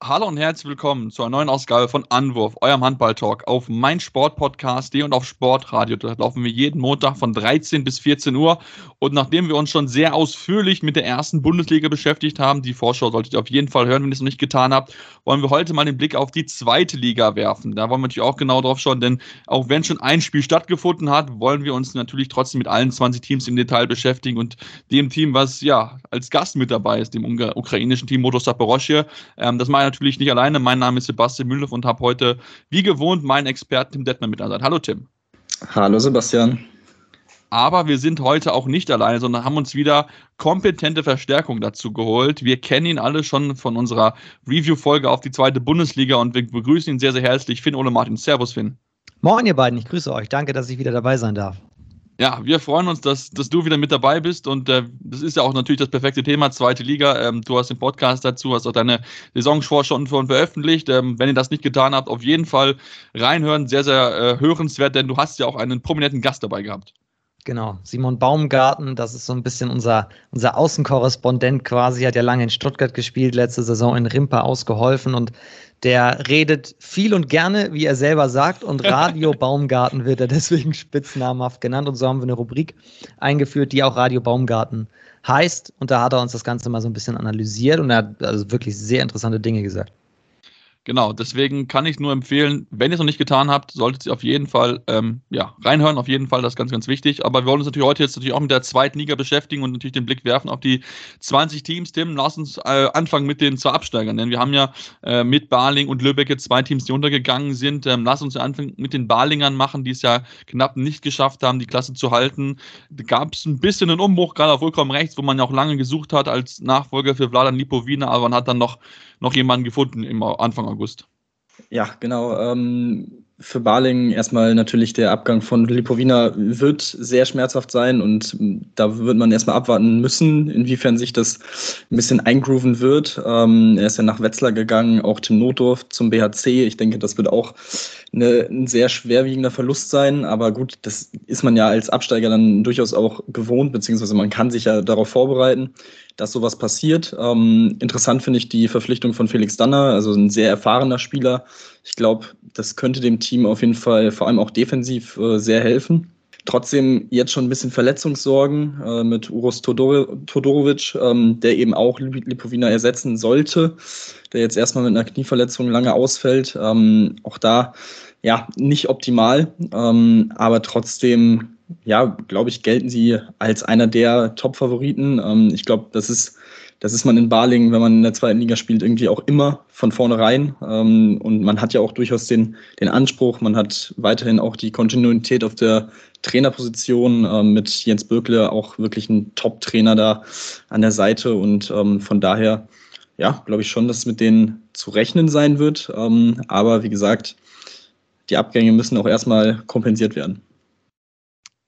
Hallo und herzlich willkommen zu einer neuen Ausgabe von Anwurf, eurem Handball-Talk auf meinsportpodcast.de und auf Sportradio. Da laufen wir jeden Montag von 13 bis 14 Uhr. Und nachdem wir uns schon sehr ausführlich mit der ersten Bundesliga beschäftigt haben, die Vorschau solltet ihr auf jeden Fall hören, wenn ihr es noch nicht getan habt, wollen wir heute mal den Blick auf die zweite Liga werfen. Da wollen wir natürlich auch genau drauf schauen, denn auch wenn schon ein Spiel stattgefunden hat, wollen wir uns natürlich trotzdem mit allen 20 Teams im Detail beschäftigen und dem Team, was ja als Gast mit dabei ist, dem ukrainischen Team Motor Saporoschje. Ähm, das meine natürlich nicht alleine. Mein Name ist Sebastian Müller und habe heute, wie gewohnt, meinen Experten Tim Detmer mit an der Hallo Tim. Hallo Sebastian. Aber wir sind heute auch nicht alleine, sondern haben uns wieder kompetente Verstärkung dazu geholt. Wir kennen ihn alle schon von unserer Review-Folge auf die zweite Bundesliga und wir begrüßen ihn sehr, sehr herzlich. Finn Ole Martin. Servus, Finn. Moin, ihr beiden. Ich grüße euch. Danke, dass ich wieder dabei sein darf. Ja, wir freuen uns, dass, dass du wieder mit dabei bist und äh, das ist ja auch natürlich das perfekte Thema, zweite Liga. Ähm, du hast den Podcast dazu, hast auch deine Saisonvorschau schon veröffentlicht. Ähm, wenn ihr das nicht getan habt, auf jeden Fall reinhören, sehr, sehr äh, hörenswert, denn du hast ja auch einen prominenten Gast dabei gehabt. Genau, Simon Baumgarten, das ist so ein bisschen unser, unser Außenkorrespondent quasi, hat ja lange in Stuttgart gespielt, letzte Saison in Rimpa ausgeholfen und der redet viel und gerne, wie er selber sagt, und Radio Baumgarten wird er deswegen spitznamhaft genannt. Und so haben wir eine Rubrik eingeführt, die auch Radio Baumgarten heißt. Und da hat er uns das Ganze mal so ein bisschen analysiert und er hat also wirklich sehr interessante Dinge gesagt. Genau, deswegen kann ich nur empfehlen, wenn ihr es noch nicht getan habt, solltet ihr auf jeden Fall ähm, ja, reinhören, auf jeden Fall, das ist ganz, ganz wichtig. Aber wir wollen uns natürlich heute jetzt natürlich auch mit der zweiten Liga beschäftigen und natürlich den Blick werfen auf die 20 Teams. Tim, lass uns äh, anfangen mit den zwei Absteigern, denn wir haben ja äh, mit Barling und Lübeck jetzt zwei Teams, die untergegangen sind. Ähm, lass uns anfangen mit den Barlingern machen, die es ja knapp nicht geschafft haben, die Klasse zu halten. Da gab es ein bisschen einen Umbruch, gerade auf vollkommen rechts, wo man ja auch lange gesucht hat als Nachfolger für Vladan Lipovina, aber man hat dann noch noch jemanden gefunden im Anfang August. Ja, genau. Ähm, für Barling erstmal natürlich der Abgang von Lipovina wird sehr schmerzhaft sein und da wird man erstmal abwarten müssen, inwiefern sich das ein bisschen eingrooven wird. Ähm, er ist ja nach Wetzlar gegangen, auch Tim Notdorf zum BHC. Ich denke, das wird auch eine, ein sehr schwerwiegender Verlust sein, aber gut, das ist man ja als Absteiger dann durchaus auch gewohnt, beziehungsweise man kann sich ja darauf vorbereiten dass sowas passiert. Ähm, interessant finde ich die Verpflichtung von Felix Danner, also ein sehr erfahrener Spieler. Ich glaube, das könnte dem Team auf jeden Fall vor allem auch defensiv äh, sehr helfen. Trotzdem jetzt schon ein bisschen Verletzungssorgen äh, mit Uros Todor Todorovic, ähm, der eben auch Lipovina ersetzen sollte, der jetzt erstmal mit einer Knieverletzung lange ausfällt. Ähm, auch da ja nicht optimal, ähm, aber trotzdem ja, glaube ich, gelten sie als einer der Top-Favoriten. Ähm, ich glaube, das ist, das ist man in Balingen, wenn man in der zweiten Liga spielt, irgendwie auch immer von vornherein. Ähm, und man hat ja auch durchaus den, den Anspruch, man hat weiterhin auch die Kontinuität auf der Trainerposition ähm, mit Jens Böckle, auch wirklich ein Top-Trainer da an der Seite. Und ähm, von daher, ja, glaube ich schon, dass mit denen zu rechnen sein wird. Ähm, aber wie gesagt, die Abgänge müssen auch erstmal kompensiert werden.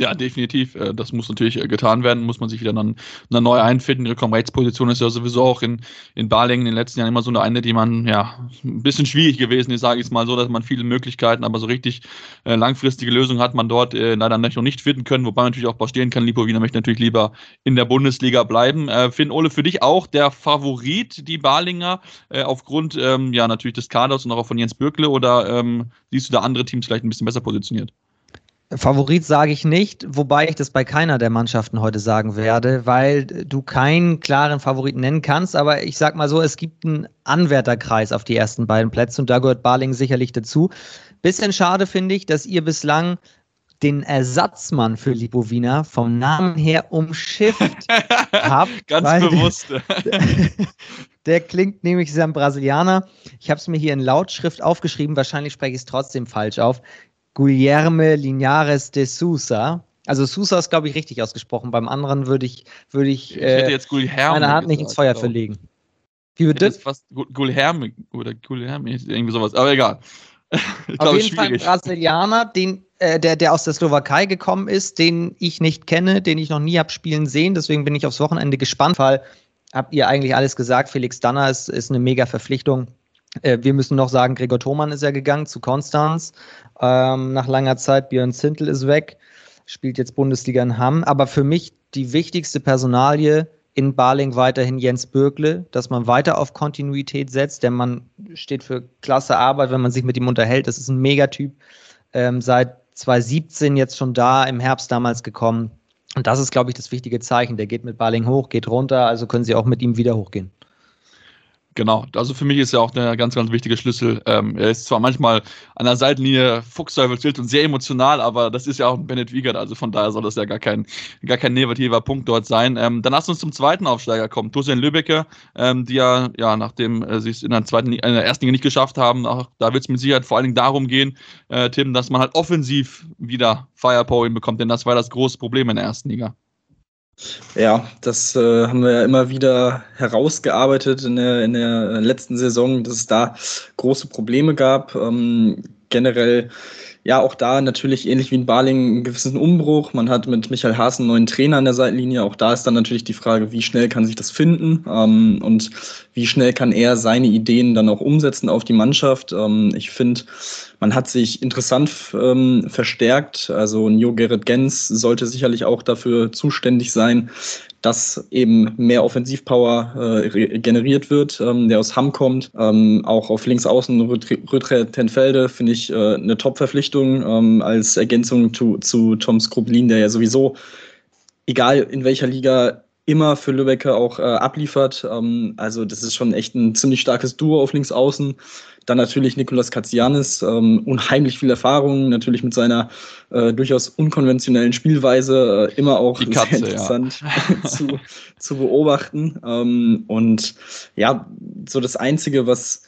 Ja, definitiv. Äh, das muss natürlich äh, getan werden, muss man sich wieder dann, dann neu einfinden. Die Rechtsposition ist ja sowieso auch in, in Balingen in den letzten Jahren immer so eine, die man, ja, ein bisschen schwierig gewesen ist, sage ich es mal so, dass man viele Möglichkeiten, aber so richtig äh, langfristige Lösungen hat man dort äh, leider noch nicht finden können, wobei man natürlich auch verstehen kann, Lipovina möchte natürlich lieber in der Bundesliga bleiben. Äh, Finn Ole, für dich auch der Favorit, die Balinger, äh, aufgrund, ähm, ja, natürlich des Kaders und auch von Jens Bürkle oder ähm, siehst du da andere Teams vielleicht ein bisschen besser positioniert? Favorit sage ich nicht, wobei ich das bei keiner der Mannschaften heute sagen werde, weil du keinen klaren Favoriten nennen kannst. Aber ich sag mal so, es gibt einen Anwärterkreis auf die ersten beiden Plätze und da gehört Barling sicherlich dazu. Bisschen schade finde ich, dass ihr bislang den Ersatzmann für Lipovina vom Namen her umschifft habt. Ganz bewusst. Der, der, klingt nämlich, sehr Brasilianer. Ich habe es mir hier in Lautschrift aufgeschrieben, wahrscheinlich spreche ich es trotzdem falsch auf. Guilherme Linares de Sousa. Also Sousa ist, glaube ich, richtig ausgesprochen. Beim anderen würde ich, würde ich, ich hätte äh, jetzt meine Hand nicht ins Feuer verlegen. Wie wird das? Fast Gulherme oder Gulherme, irgendwie sowas, aber egal. ich Auf jeden Fall ein Brasilianer, den, äh, der, der aus der Slowakei gekommen ist, den ich nicht kenne, den ich noch nie habe spielen sehen. Deswegen bin ich aufs Wochenende gespannt, weil habt ihr eigentlich alles gesagt. Felix Danner ist, ist eine mega Verpflichtung. Äh, wir müssen noch sagen, Gregor Thomann ist ja gegangen zu Konstanz. Ähm, nach langer Zeit, Björn Zintel ist weg, spielt jetzt Bundesliga in Hamm. Aber für mich die wichtigste Personalie in Baling weiterhin Jens Bürgle, dass man weiter auf Kontinuität setzt. Der Mann steht für klasse Arbeit, wenn man sich mit ihm unterhält. Das ist ein Megatyp. Ähm, seit 2017 jetzt schon da, im Herbst damals gekommen. Und das ist, glaube ich, das wichtige Zeichen. Der geht mit Baling hoch, geht runter, also können sie auch mit ihm wieder hochgehen. Genau, also für mich ist ja auch der ganz, ganz wichtige Schlüssel. Ähm, er ist zwar manchmal an der Seitenlinie fuchsteufelswild und sehr emotional, aber das ist ja auch ein Bennett Wiegert, also von daher soll das ja gar kein, gar kein negativer Punkt dort sein. Ähm, dann lass uns zum zweiten Aufsteiger kommen, Tusen Lübbecke, ähm, die ja, ja, nachdem äh, sie es in der zweiten, in der ersten Liga nicht geschafft haben, auch, da wird es mit Sicherheit vor allen Dingen darum gehen, äh, Tim, dass man halt offensiv wieder Firepower hinbekommt, denn das war das große Problem in der ersten Liga. Ja, das äh, haben wir ja immer wieder herausgearbeitet in der, in der letzten Saison, dass es da große Probleme gab. Ähm, generell ja, auch da natürlich ähnlich wie in Baling einen gewissen Umbruch. Man hat mit Michael Haas einen neuen Trainer an der Seitenlinie. Auch da ist dann natürlich die Frage, wie schnell kann sich das finden ähm, und wie schnell kann er seine Ideen dann auch umsetzen auf die Mannschaft. Ähm, ich finde, man hat sich interessant ähm, verstärkt. Also Jo Gerrit Gens sollte sicherlich auch dafür zuständig sein, dass eben mehr Offensivpower äh, generiert wird, ähm, der aus Hamm kommt. Ähm, auch auf links außen Rütre Tenfelde finde ich äh, eine Top-Verpflichtung ähm, als Ergänzung zu, zu Tom Skrublin, der ja sowieso, egal in welcher Liga, immer für Lübecker auch äh, abliefert. Ähm, also das ist schon echt ein ziemlich starkes Duo auf links außen. Dann natürlich Nikolas Katsianis, ähm, unheimlich viel Erfahrung, natürlich mit seiner äh, durchaus unkonventionellen Spielweise, äh, immer auch Katze, sehr interessant ja. zu, zu beobachten. Ähm, und ja, so das Einzige, was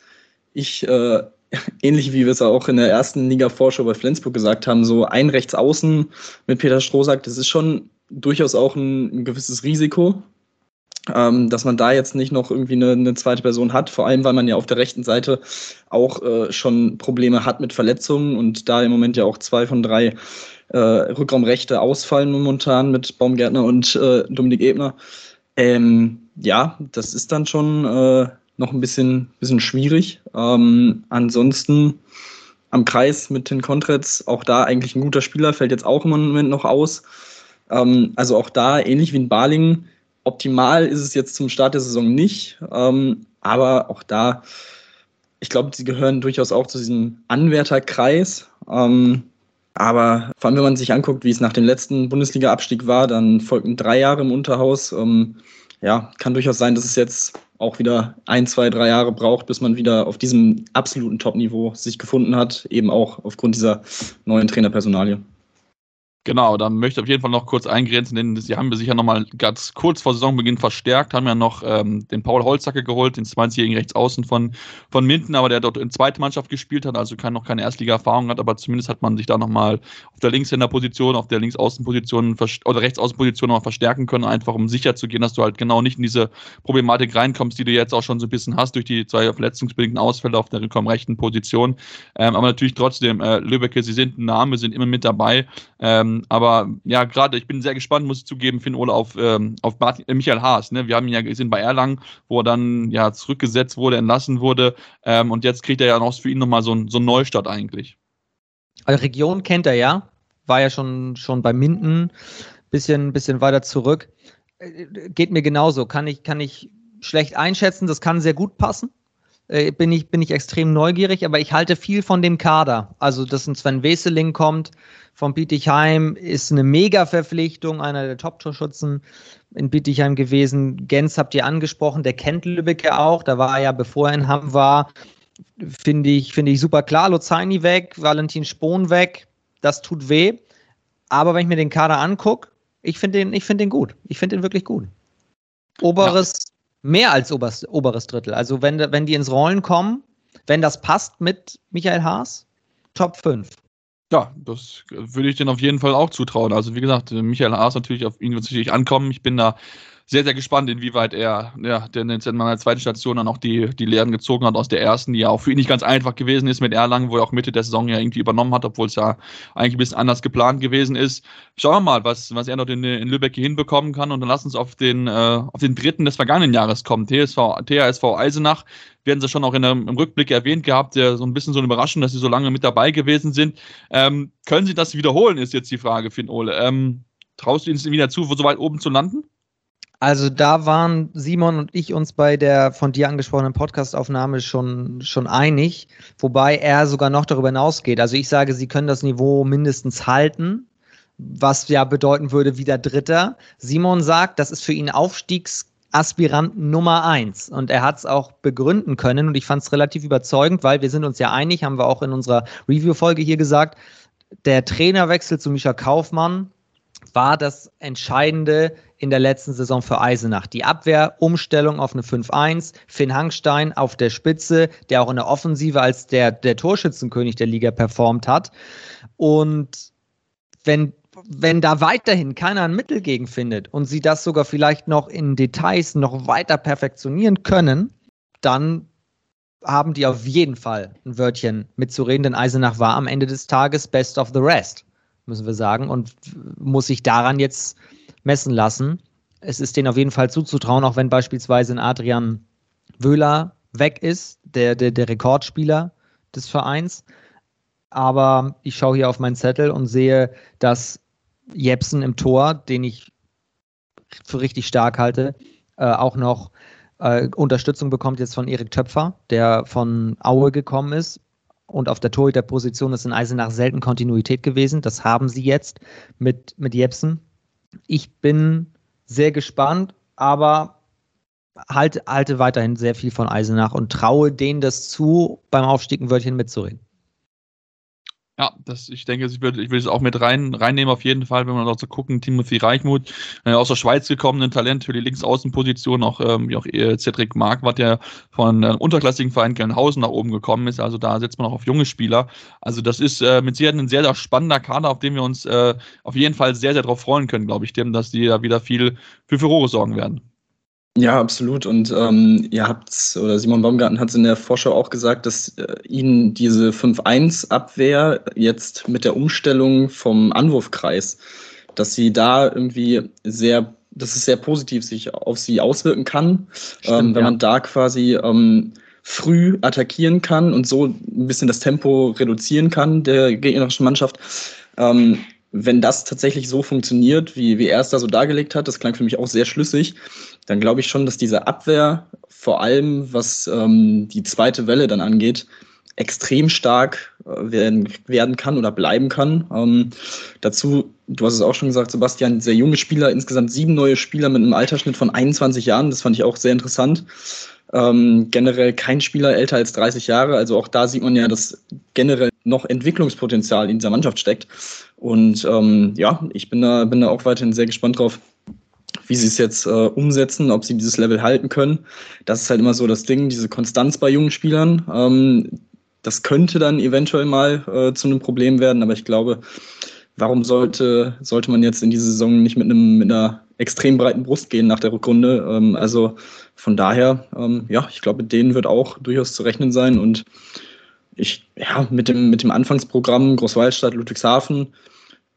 ich äh, ähnlich wie wir es auch in der ersten Liga-Vorschau bei Flensburg gesagt haben, so ein Rechtsaußen mit Peter Strohsack, das ist schon durchaus auch ein, ein gewisses Risiko, ähm, dass man da jetzt nicht noch irgendwie eine, eine, zweite Person hat, vor allem weil man ja auf der rechten Seite auch äh, schon Probleme hat mit Verletzungen und da im Moment ja auch zwei von drei äh, Rückraumrechte ausfallen momentan mit Baumgärtner und äh, Dominik Ebner. Ähm, ja, das ist dann schon äh, noch ein bisschen, bisschen schwierig. Ähm, ansonsten am Kreis mit den Kontretz, auch da eigentlich ein guter Spieler, fällt jetzt auch im Moment noch aus. Ähm, also auch da, ähnlich wie in Balingen, optimal ist es jetzt zum Start der Saison nicht. Ähm, aber auch da, ich glaube, sie gehören durchaus auch zu diesem Anwärterkreis. Ähm, aber vor allem, wenn man sich anguckt, wie es nach dem letzten Bundesliga-Abstieg war, dann folgten drei Jahre im Unterhaus. Ähm, ja, kann durchaus sein, dass es jetzt auch wieder ein, zwei, drei Jahre braucht, bis man wieder auf diesem absoluten Top-Niveau sich gefunden hat, eben auch aufgrund dieser neuen Trainerpersonalie. Genau, da möchte ich auf jeden Fall noch kurz eingrenzen, denn sie haben sich ja nochmal ganz kurz vor Saisonbeginn verstärkt, haben ja noch ähm, den Paul Holzacke geholt, den 20-jährigen Rechtsaußen von, von Minden, aber der dort in zweite Mannschaft gespielt hat, also kein, noch keine Erstliga-Erfahrung hat, aber zumindest hat man sich da nochmal auf der Linkshänderposition, auf der Linksaußenposition oder Rechtsaußenposition nochmal verstärken können, einfach um sicher zu gehen, dass du halt genau nicht in diese Problematik reinkommst, die du jetzt auch schon so ein bisschen hast durch die zwei verletzungsbedingten Ausfälle auf der rechten Position. Ähm, aber natürlich trotzdem, äh, Lübecke, sie sind ein Name, sind immer mit dabei. Ähm, ähm, aber ja, gerade ich bin sehr gespannt, muss ich zugeben, Finn Ole, auf, ähm, auf Martin, äh, Michael Haas. Ne? Wir haben ihn ja gesehen bei Erlangen, wo er dann ja zurückgesetzt wurde, entlassen wurde. Ähm, und jetzt kriegt er ja noch für ihn nochmal so, so einen Neustart eigentlich. Also Region kennt er ja, war ja schon, schon bei Minden, bisschen, bisschen weiter zurück. Äh, geht mir genauso, kann ich, kann ich schlecht einschätzen, das kann sehr gut passen. Äh, bin, ich, bin ich extrem neugierig, aber ich halte viel von dem Kader. Also, dass ein Sven Weseling kommt, von Bietigheim ist eine Mega-Verpflichtung, einer der Top-Torschützen in Bietigheim gewesen. Gens habt ihr angesprochen, der kennt Lübbecke auch, da war er ja, bevor er in Hamm war, finde ich, finde ich super klar. Lozaini weg, Valentin Spohn weg, das tut weh. Aber wenn ich mir den Kader angucke, ich finde den, find den gut. Ich finde den wirklich gut. Oberes, ja. mehr als oberes, oberes Drittel. Also wenn, wenn die ins Rollen kommen, wenn das passt mit Michael Haas, Top 5. Ja, das würde ich dir auf jeden Fall auch zutrauen. Also wie gesagt, Michael Haas natürlich auf ihn wird es natürlich ankommen. Ich bin da sehr, sehr gespannt, inwieweit er ja, denn jetzt in meiner zweiten Station dann auch die, die Lehren gezogen hat aus der ersten, die ja auch für ihn nicht ganz einfach gewesen ist mit Erlangen, wo er auch Mitte der Saison ja irgendwie übernommen hat, obwohl es ja eigentlich ein bisschen anders geplant gewesen ist. Schauen wir mal, was, was er noch in, in Lübeck hier hinbekommen kann und dann lass uns auf den, äh, auf den dritten des vergangenen Jahres kommen, TSV, THSV Eisenach. Werden sie schon auch in einem, im Rückblick erwähnt gehabt, der so ein bisschen so eine Überraschung, dass sie so lange mit dabei gewesen sind. Ähm, können sie das wiederholen, ist jetzt die Frage, Finn Ole. Ähm, traust du ihnen wieder zu, so weit oben zu landen? Also da waren Simon und ich uns bei der von dir angesprochenen Podcastaufnahme schon, schon einig, wobei er sogar noch darüber hinausgeht. Also ich sage, sie können das Niveau mindestens halten, was ja bedeuten würde wieder Dritter. Simon sagt, das ist für ihn Aufstiegsaspirant Nummer eins. Und er hat es auch begründen können und ich fand es relativ überzeugend, weil wir sind uns ja einig, haben wir auch in unserer Review-Folge hier gesagt, der Trainerwechsel zu Micha Kaufmann war das Entscheidende in der letzten Saison für Eisenach. Die Abwehrumstellung auf eine 5-1, Finn Hangstein auf der Spitze, der auch in der Offensive als der, der Torschützenkönig der Liga performt hat. Und wenn, wenn da weiterhin keiner ein Mittel gegen findet und sie das sogar vielleicht noch in Details noch weiter perfektionieren können, dann haben die auf jeden Fall ein Wörtchen mitzureden, denn Eisenach war am Ende des Tages best of the rest müssen wir sagen, und muss sich daran jetzt messen lassen. Es ist denen auf jeden Fall zuzutrauen, auch wenn beispielsweise ein Adrian Wöhler weg ist, der, der, der Rekordspieler des Vereins. Aber ich schaue hier auf meinen Zettel und sehe, dass Jepsen im Tor, den ich für richtig stark halte, äh, auch noch äh, Unterstützung bekommt jetzt von Erik Töpfer, der von Aue gekommen ist und auf der Torhüterposition ist in Eisenach selten Kontinuität gewesen. Das haben sie jetzt mit, mit Jepsen. Ich bin sehr gespannt, aber halte, halte weiterhin sehr viel von Eisenach und traue denen das zu, beim Aufstieg ein Wörtchen mitzureden. Ja, das, ich denke, ich würde ich will es auch mit rein, reinnehmen auf jeden Fall, wenn wir noch so gucken. Timothy Reichmuth, äh, aus der Schweiz gekommen, ein Talent für die Linksaußenposition, auch ähm, wie auch äh, Cedric Marquardt, der von äh, unterklassigen Verein Gelnhausen nach oben gekommen ist. Also da setzt man auch auf junge Spieler. Also das ist äh, mit Sicherheit ein sehr, sehr spannender Kader, auf den wir uns äh, auf jeden Fall sehr, sehr darauf freuen können, glaube ich, dem, dass die da wieder viel für Furore sorgen werden. Ja, absolut. Und ähm, ihr habt, oder Simon Baumgarten hat es in der Vorschau auch gesagt, dass äh, Ihnen diese 5-1-Abwehr jetzt mit der Umstellung vom Anwurfkreis, dass sie da irgendwie sehr, dass es sehr positiv sich auf sie auswirken kann, Stimmt, ähm, wenn ja. man da quasi ähm, früh attackieren kann und so ein bisschen das Tempo reduzieren kann der gegnerischen Mannschaft. Ähm, wenn das tatsächlich so funktioniert, wie, wie er es da so dargelegt hat, das klang für mich auch sehr schlüssig, dann glaube ich schon, dass diese Abwehr, vor allem was ähm, die zweite Welle dann angeht, extrem stark äh, werden, werden kann oder bleiben kann. Ähm, dazu, du hast es auch schon gesagt, Sebastian, sehr junge Spieler, insgesamt sieben neue Spieler mit einem Altersschnitt von 21 Jahren, das fand ich auch sehr interessant. Ähm, generell kein Spieler älter als 30 Jahre, also auch da sieht man ja, dass generell noch Entwicklungspotenzial in dieser Mannschaft steckt. Und ähm, ja, ich bin da, bin da auch weiterhin sehr gespannt drauf, wie sie es jetzt äh, umsetzen, ob sie dieses Level halten können. Das ist halt immer so das Ding, diese Konstanz bei jungen Spielern. Ähm, das könnte dann eventuell mal äh, zu einem Problem werden, aber ich glaube, warum sollte, sollte man jetzt in diese Saison nicht mit, einem, mit einer extrem breiten Brust gehen nach der Rückrunde? Ähm, also von daher, ähm, ja, ich glaube, denen wird auch durchaus zu rechnen sein und ich, ja, mit dem, mit dem Anfangsprogramm Großwaldstadt, Ludwigshafen,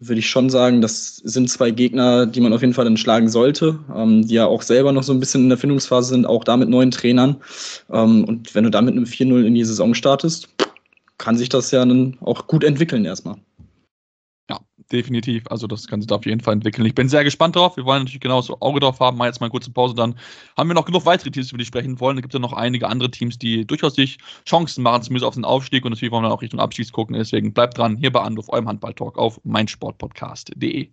würde ich schon sagen, das sind zwei Gegner, die man auf jeden Fall dann schlagen sollte, ähm, die ja auch selber noch so ein bisschen in der Findungsphase sind, auch da mit neuen Trainern. Ähm, und wenn du da mit einem 4-0 in die Saison startest, kann sich das ja dann auch gut entwickeln erstmal definitiv. Also das kann sich da auf jeden Fall entwickeln. Ich bin sehr gespannt drauf. Wir wollen natürlich genauso Auge drauf haben. Mal jetzt mal eine kurze Pause. Dann haben wir noch genug weitere Teams, über die sprechen wollen. Da gibt es ja noch einige andere Teams, die durchaus sich Chancen machen, zumindest auf den Aufstieg. Und natürlich wollen wir auch Richtung Abstieg gucken. Deswegen bleibt dran hier bei Anruf, eurem Handball-Talk auf meinsportpodcast.de.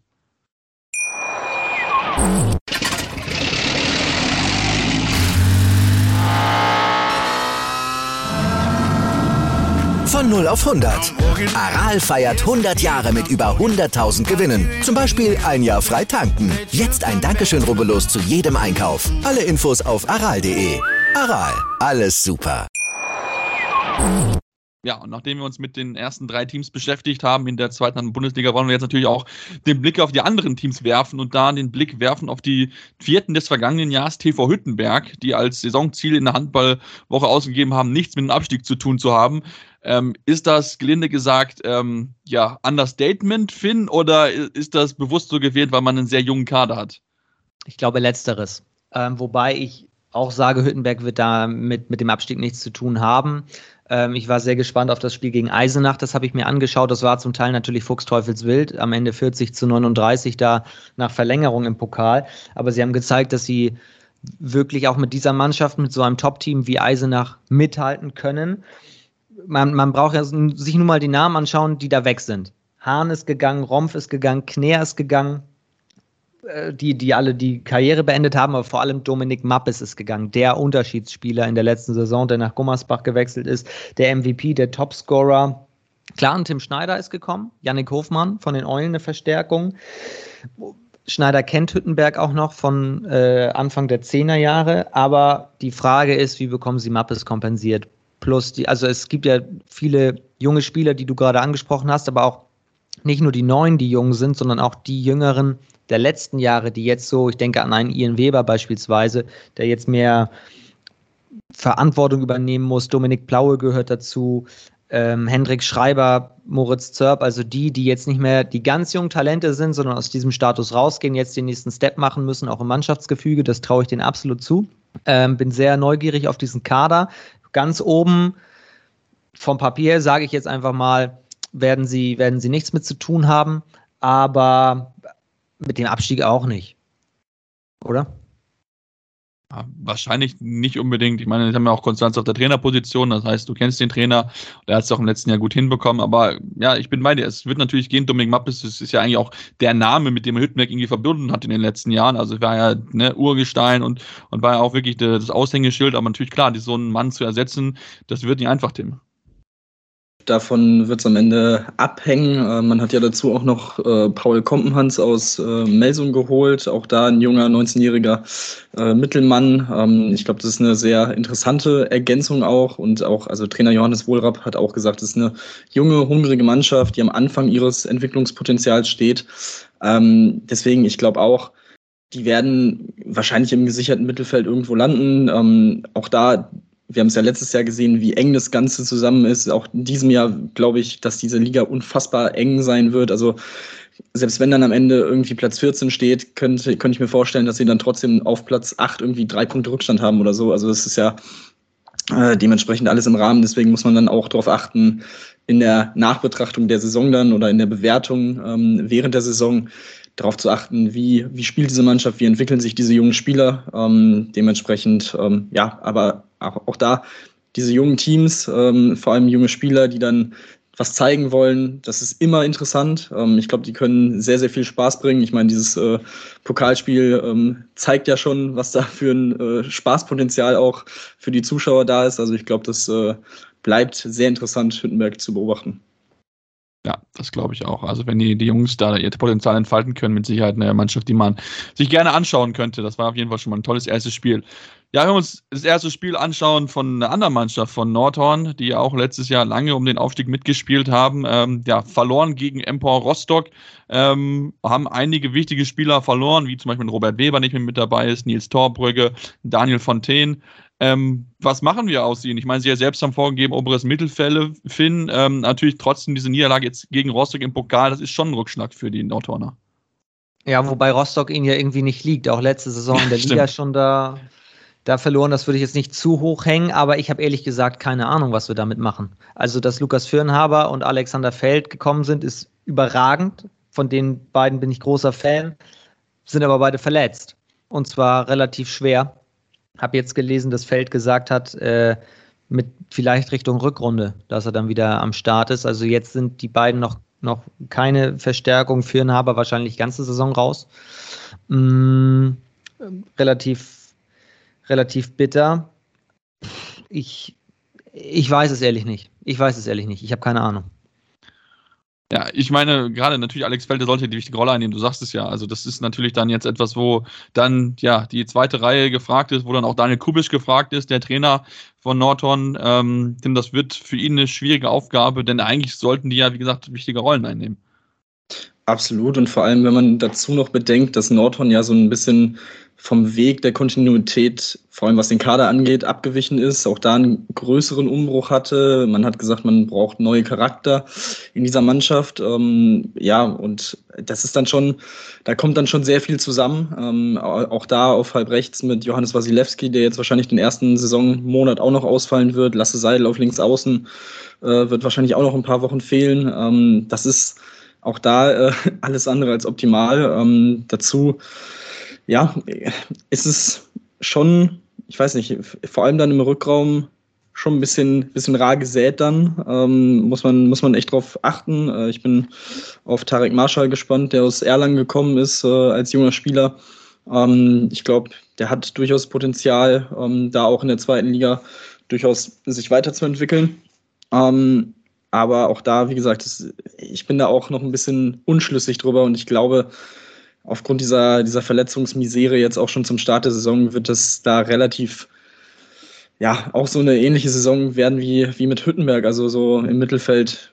0 auf 100. Aral feiert 100 Jahre mit über 100.000 Gewinnen. Zum Beispiel ein Jahr frei tanken. Jetzt ein Dankeschön, rubbellos zu jedem Einkauf. Alle Infos auf aral.de. Aral, alles super. ja, und nachdem wir uns mit den ersten drei Teams beschäftigt haben in der zweiten Bundesliga, wollen wir jetzt natürlich auch den Blick auf die anderen Teams werfen und da den Blick werfen auf die vierten des vergangenen Jahres, TV Hüttenberg, die als Saisonziel in der Handballwoche ausgegeben haben, nichts mit dem Abstieg zu tun zu haben. Ähm, ist das, gelinde gesagt, ähm, ja, Understatement, Finn, oder ist das bewusst so gewählt, weil man einen sehr jungen Kader hat? Ich glaube, letzteres. Ähm, wobei ich auch sage, Hüttenberg wird da mit, mit dem Abstieg nichts zu tun haben. Ähm, ich war sehr gespannt auf das Spiel gegen Eisenach. Das habe ich mir angeschaut. Das war zum Teil natürlich Fuchsteufelswild. Am Ende 40 zu 39 da nach Verlängerung im Pokal. Aber sie haben gezeigt, dass sie wirklich auch mit dieser Mannschaft, mit so einem Top-Team wie Eisenach mithalten können. Man, man braucht ja sich nur mal die Namen anschauen, die da weg sind. Hahn ist gegangen, Rompf ist gegangen, Kner ist gegangen, äh, die, die alle die Karriere beendet haben, aber vor allem Dominik Mappes ist gegangen, der Unterschiedsspieler in der letzten Saison, der nach Gummersbach gewechselt ist, der MVP, der Topscorer. Klar, und Tim Schneider ist gekommen, Yannick Hofmann von den Eulen eine Verstärkung. Schneider kennt Hüttenberg auch noch von äh, Anfang der 10er Jahre, aber die Frage ist, wie bekommen sie Mappes kompensiert? Plus die, also es gibt ja viele junge Spieler, die du gerade angesprochen hast, aber auch nicht nur die Neuen, die jung sind, sondern auch die Jüngeren, der letzten Jahre, die jetzt so, ich denke an einen Ian Weber beispielsweise, der jetzt mehr Verantwortung übernehmen muss. Dominik Blaue gehört dazu. Ähm, Hendrik Schreiber, Moritz Zörb, also die, die jetzt nicht mehr die ganz jungen Talente sind, sondern aus diesem Status rausgehen, jetzt den nächsten Step machen müssen, auch im Mannschaftsgefüge, das traue ich denen absolut zu. Ähm, bin sehr neugierig auf diesen Kader. Ganz oben vom Papier sage ich jetzt einfach mal, werden sie, werden sie nichts mit zu tun haben. Aber mit dem Abstieg auch nicht. Oder? Wahrscheinlich nicht unbedingt. Ich meine, sie haben ja auch Konstanz auf der Trainerposition. Das heißt, du kennst den Trainer. Der hat es auch im letzten Jahr gut hinbekommen. Aber ja, ich bin bei dir. Es wird natürlich gehen. Dominik Mappes das ist ja eigentlich auch der Name, mit dem Hüttenberg irgendwie verbunden hat in den letzten Jahren. Also war ja ne, Urgestein und, und war ja auch wirklich das Aushängeschild. Aber natürlich klar, so einen Mann zu ersetzen, das wird nicht einfach, Tim. Davon wird es am Ende abhängen. Äh, man hat ja dazu auch noch äh, Paul Kompenhans aus äh, Melsung geholt. Auch da ein junger 19-jähriger äh, Mittelmann. Ähm, ich glaube, das ist eine sehr interessante Ergänzung auch. Und auch, also Trainer Johannes Wohlrapp hat auch gesagt, das ist eine junge, hungrige Mannschaft, die am Anfang ihres Entwicklungspotenzials steht. Ähm, deswegen, ich glaube auch, die werden wahrscheinlich im gesicherten Mittelfeld irgendwo landen. Ähm, auch da wir haben es ja letztes Jahr gesehen, wie eng das Ganze zusammen ist. Auch in diesem Jahr glaube ich, dass diese Liga unfassbar eng sein wird. Also selbst wenn dann am Ende irgendwie Platz 14 steht, könnte, könnte ich mir vorstellen, dass sie dann trotzdem auf Platz 8 irgendwie drei Punkte Rückstand haben oder so. Also das ist ja äh, dementsprechend alles im Rahmen. Deswegen muss man dann auch darauf achten, in der Nachbetrachtung der Saison dann oder in der Bewertung ähm, während der Saison darauf zu achten, wie, wie spielt diese Mannschaft, wie entwickeln sich diese jungen Spieler. Ähm, dementsprechend, ähm, ja, aber auch, auch da diese jungen Teams, ähm, vor allem junge Spieler, die dann was zeigen wollen, das ist immer interessant. Ähm, ich glaube, die können sehr, sehr viel Spaß bringen. Ich meine, dieses äh, Pokalspiel ähm, zeigt ja schon, was da für ein äh, Spaßpotenzial auch für die Zuschauer da ist. Also ich glaube, das äh, bleibt sehr interessant, Hüttenberg zu beobachten. Ja, das glaube ich auch. Also wenn die, die Jungs da ihr Potenzial entfalten können, mit Sicherheit eine Mannschaft, die man sich gerne anschauen könnte. Das war auf jeden Fall schon mal ein tolles erstes Spiel. Ja, wenn wir uns das erste Spiel anschauen von einer anderen Mannschaft, von Nordhorn, die ja auch letztes Jahr lange um den Aufstieg mitgespielt haben. Ähm, ja, verloren gegen Empor Rostock, ähm, haben einige wichtige Spieler verloren, wie zum Beispiel Robert Weber nicht mehr mit dabei ist, Nils Torbrügge, Daniel Fontaine. Ähm, was machen wir aus ihnen? Ich meine, sie ja selbst haben vorgegeben, oberes Mittelfeld, Finn. Ähm, natürlich trotzdem diese Niederlage jetzt gegen Rostock im Pokal, das ist schon ein Rückschlag für die Nordhorner. Ja, wobei Rostock ihnen ja irgendwie nicht liegt. Auch letzte Saison in der Liga schon da da verloren. Das würde ich jetzt nicht zu hoch hängen, aber ich habe ehrlich gesagt keine Ahnung, was wir damit machen. Also, dass Lukas Firnhaber und Alexander Feld gekommen sind, ist überragend. Von den beiden bin ich großer Fan, sind aber beide verletzt. Und zwar relativ schwer. Habe jetzt gelesen, dass Feld gesagt hat, äh, mit vielleicht Richtung Rückrunde, dass er dann wieder am Start ist. Also jetzt sind die beiden noch, noch keine Verstärkung. Firnhaber wahrscheinlich ganze Saison raus. Mm, relativ relativ bitter. Ich, ich weiß es ehrlich nicht. Ich weiß es ehrlich nicht. Ich habe keine Ahnung. Ja, ich meine, gerade natürlich Alex Felder sollte die wichtige Rolle einnehmen, du sagst es ja. Also das ist natürlich dann jetzt etwas, wo dann ja die zweite Reihe gefragt ist, wo dann auch Daniel Kubisch gefragt ist, der Trainer von Norton. Ähm, denn das wird für ihn eine schwierige Aufgabe, denn eigentlich sollten die ja, wie gesagt, wichtige Rollen einnehmen. Absolut und vor allem, wenn man dazu noch bedenkt, dass Nordhorn ja so ein bisschen vom Weg der Kontinuität, vor allem was den Kader angeht, abgewichen ist, auch da einen größeren Umbruch hatte. Man hat gesagt, man braucht neue Charakter in dieser Mannschaft. Ähm, ja, und das ist dann schon, da kommt dann schon sehr viel zusammen. Ähm, auch da auf halb rechts mit Johannes Wasilewski, der jetzt wahrscheinlich den ersten Saisonmonat auch noch ausfallen wird. Lasse Seidel auf links außen äh, wird wahrscheinlich auch noch ein paar Wochen fehlen. Ähm, das ist auch da äh, alles andere als optimal. Ähm, dazu, ja, ist es schon, ich weiß nicht, vor allem dann im Rückraum schon ein bisschen, bisschen rar gesät dann. Ähm, muss, man, muss man echt drauf achten. Äh, ich bin auf Tarek Marschall gespannt, der aus Erlangen gekommen ist äh, als junger Spieler. Ähm, ich glaube, der hat durchaus Potenzial, ähm, da auch in der zweiten Liga durchaus sich weiterzuentwickeln. Ähm, aber auch da, wie gesagt, das, ich bin da auch noch ein bisschen unschlüssig drüber und ich glaube, aufgrund dieser, dieser Verletzungsmisere jetzt auch schon zum Start der Saison wird es da relativ, ja, auch so eine ähnliche Saison werden wie, wie mit Hüttenberg, also so im Mittelfeld.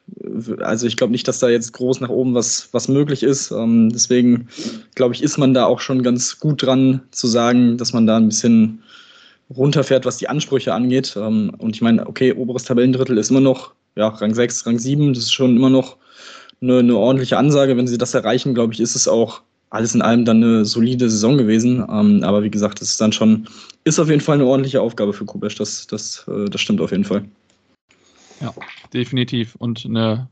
Also ich glaube nicht, dass da jetzt groß nach oben was, was möglich ist. Ähm, deswegen glaube ich, ist man da auch schon ganz gut dran zu sagen, dass man da ein bisschen runterfährt, was die Ansprüche angeht. Ähm, und ich meine, okay, oberes Tabellendrittel ist immer noch ja, Rang 6, Rang 7, das ist schon immer noch eine, eine ordentliche Ansage. Wenn sie das erreichen, glaube ich, ist es auch alles in allem dann eine solide Saison gewesen. Ähm, aber wie gesagt, das ist dann schon, ist auf jeden Fall eine ordentliche Aufgabe für Kubesch. Das, das, äh, das stimmt auf jeden Fall. Ja, definitiv. Und eine,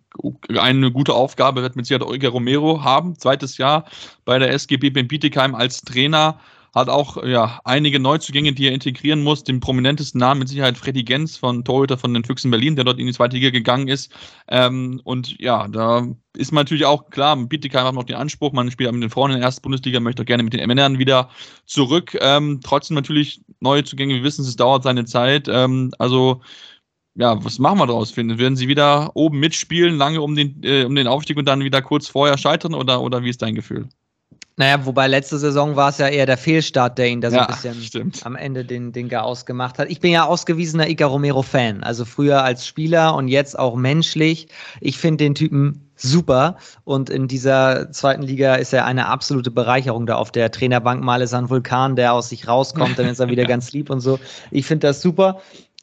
eine gute Aufgabe wird mit Sicherheit Olga Romero haben. Zweites Jahr bei der SGB Bietigheim als Trainer hat auch ja, einige Neuzugänge, die er integrieren muss. Den prominentesten Namen mit Sicherheit Freddy Gens von Torhüter von den Füchsen Berlin, der dort in die zweite Liga gegangen ist. Ähm, und ja, da ist man natürlich auch klar, Bietigheim hat noch den Anspruch, man spielt mit den Frauen in der ersten Bundesliga, möchte auch gerne mit den MNRen wieder zurück. Ähm, trotzdem natürlich neue Zugänge, wir wissen es, es dauert seine Zeit. Ähm, also ja, was machen wir daraus, finden? Werden sie wieder oben mitspielen, lange um den, äh, um den Aufstieg und dann wieder kurz vorher scheitern oder, oder wie ist dein Gefühl? Naja, wobei letzte Saison war es ja eher der Fehlstart, der ihn da so ja, ein bisschen stimmt. am Ende den, den Chaos gemacht hat. Ich bin ja ausgewiesener Ica Romero-Fan. Also früher als Spieler und jetzt auch menschlich. Ich finde den Typen super. Und in dieser zweiten Liga ist er eine absolute Bereicherung da auf der Trainerbank. Mal ist er ein Vulkan, der aus sich rauskommt, dann ist er wieder ganz lieb und so. Ich finde das super.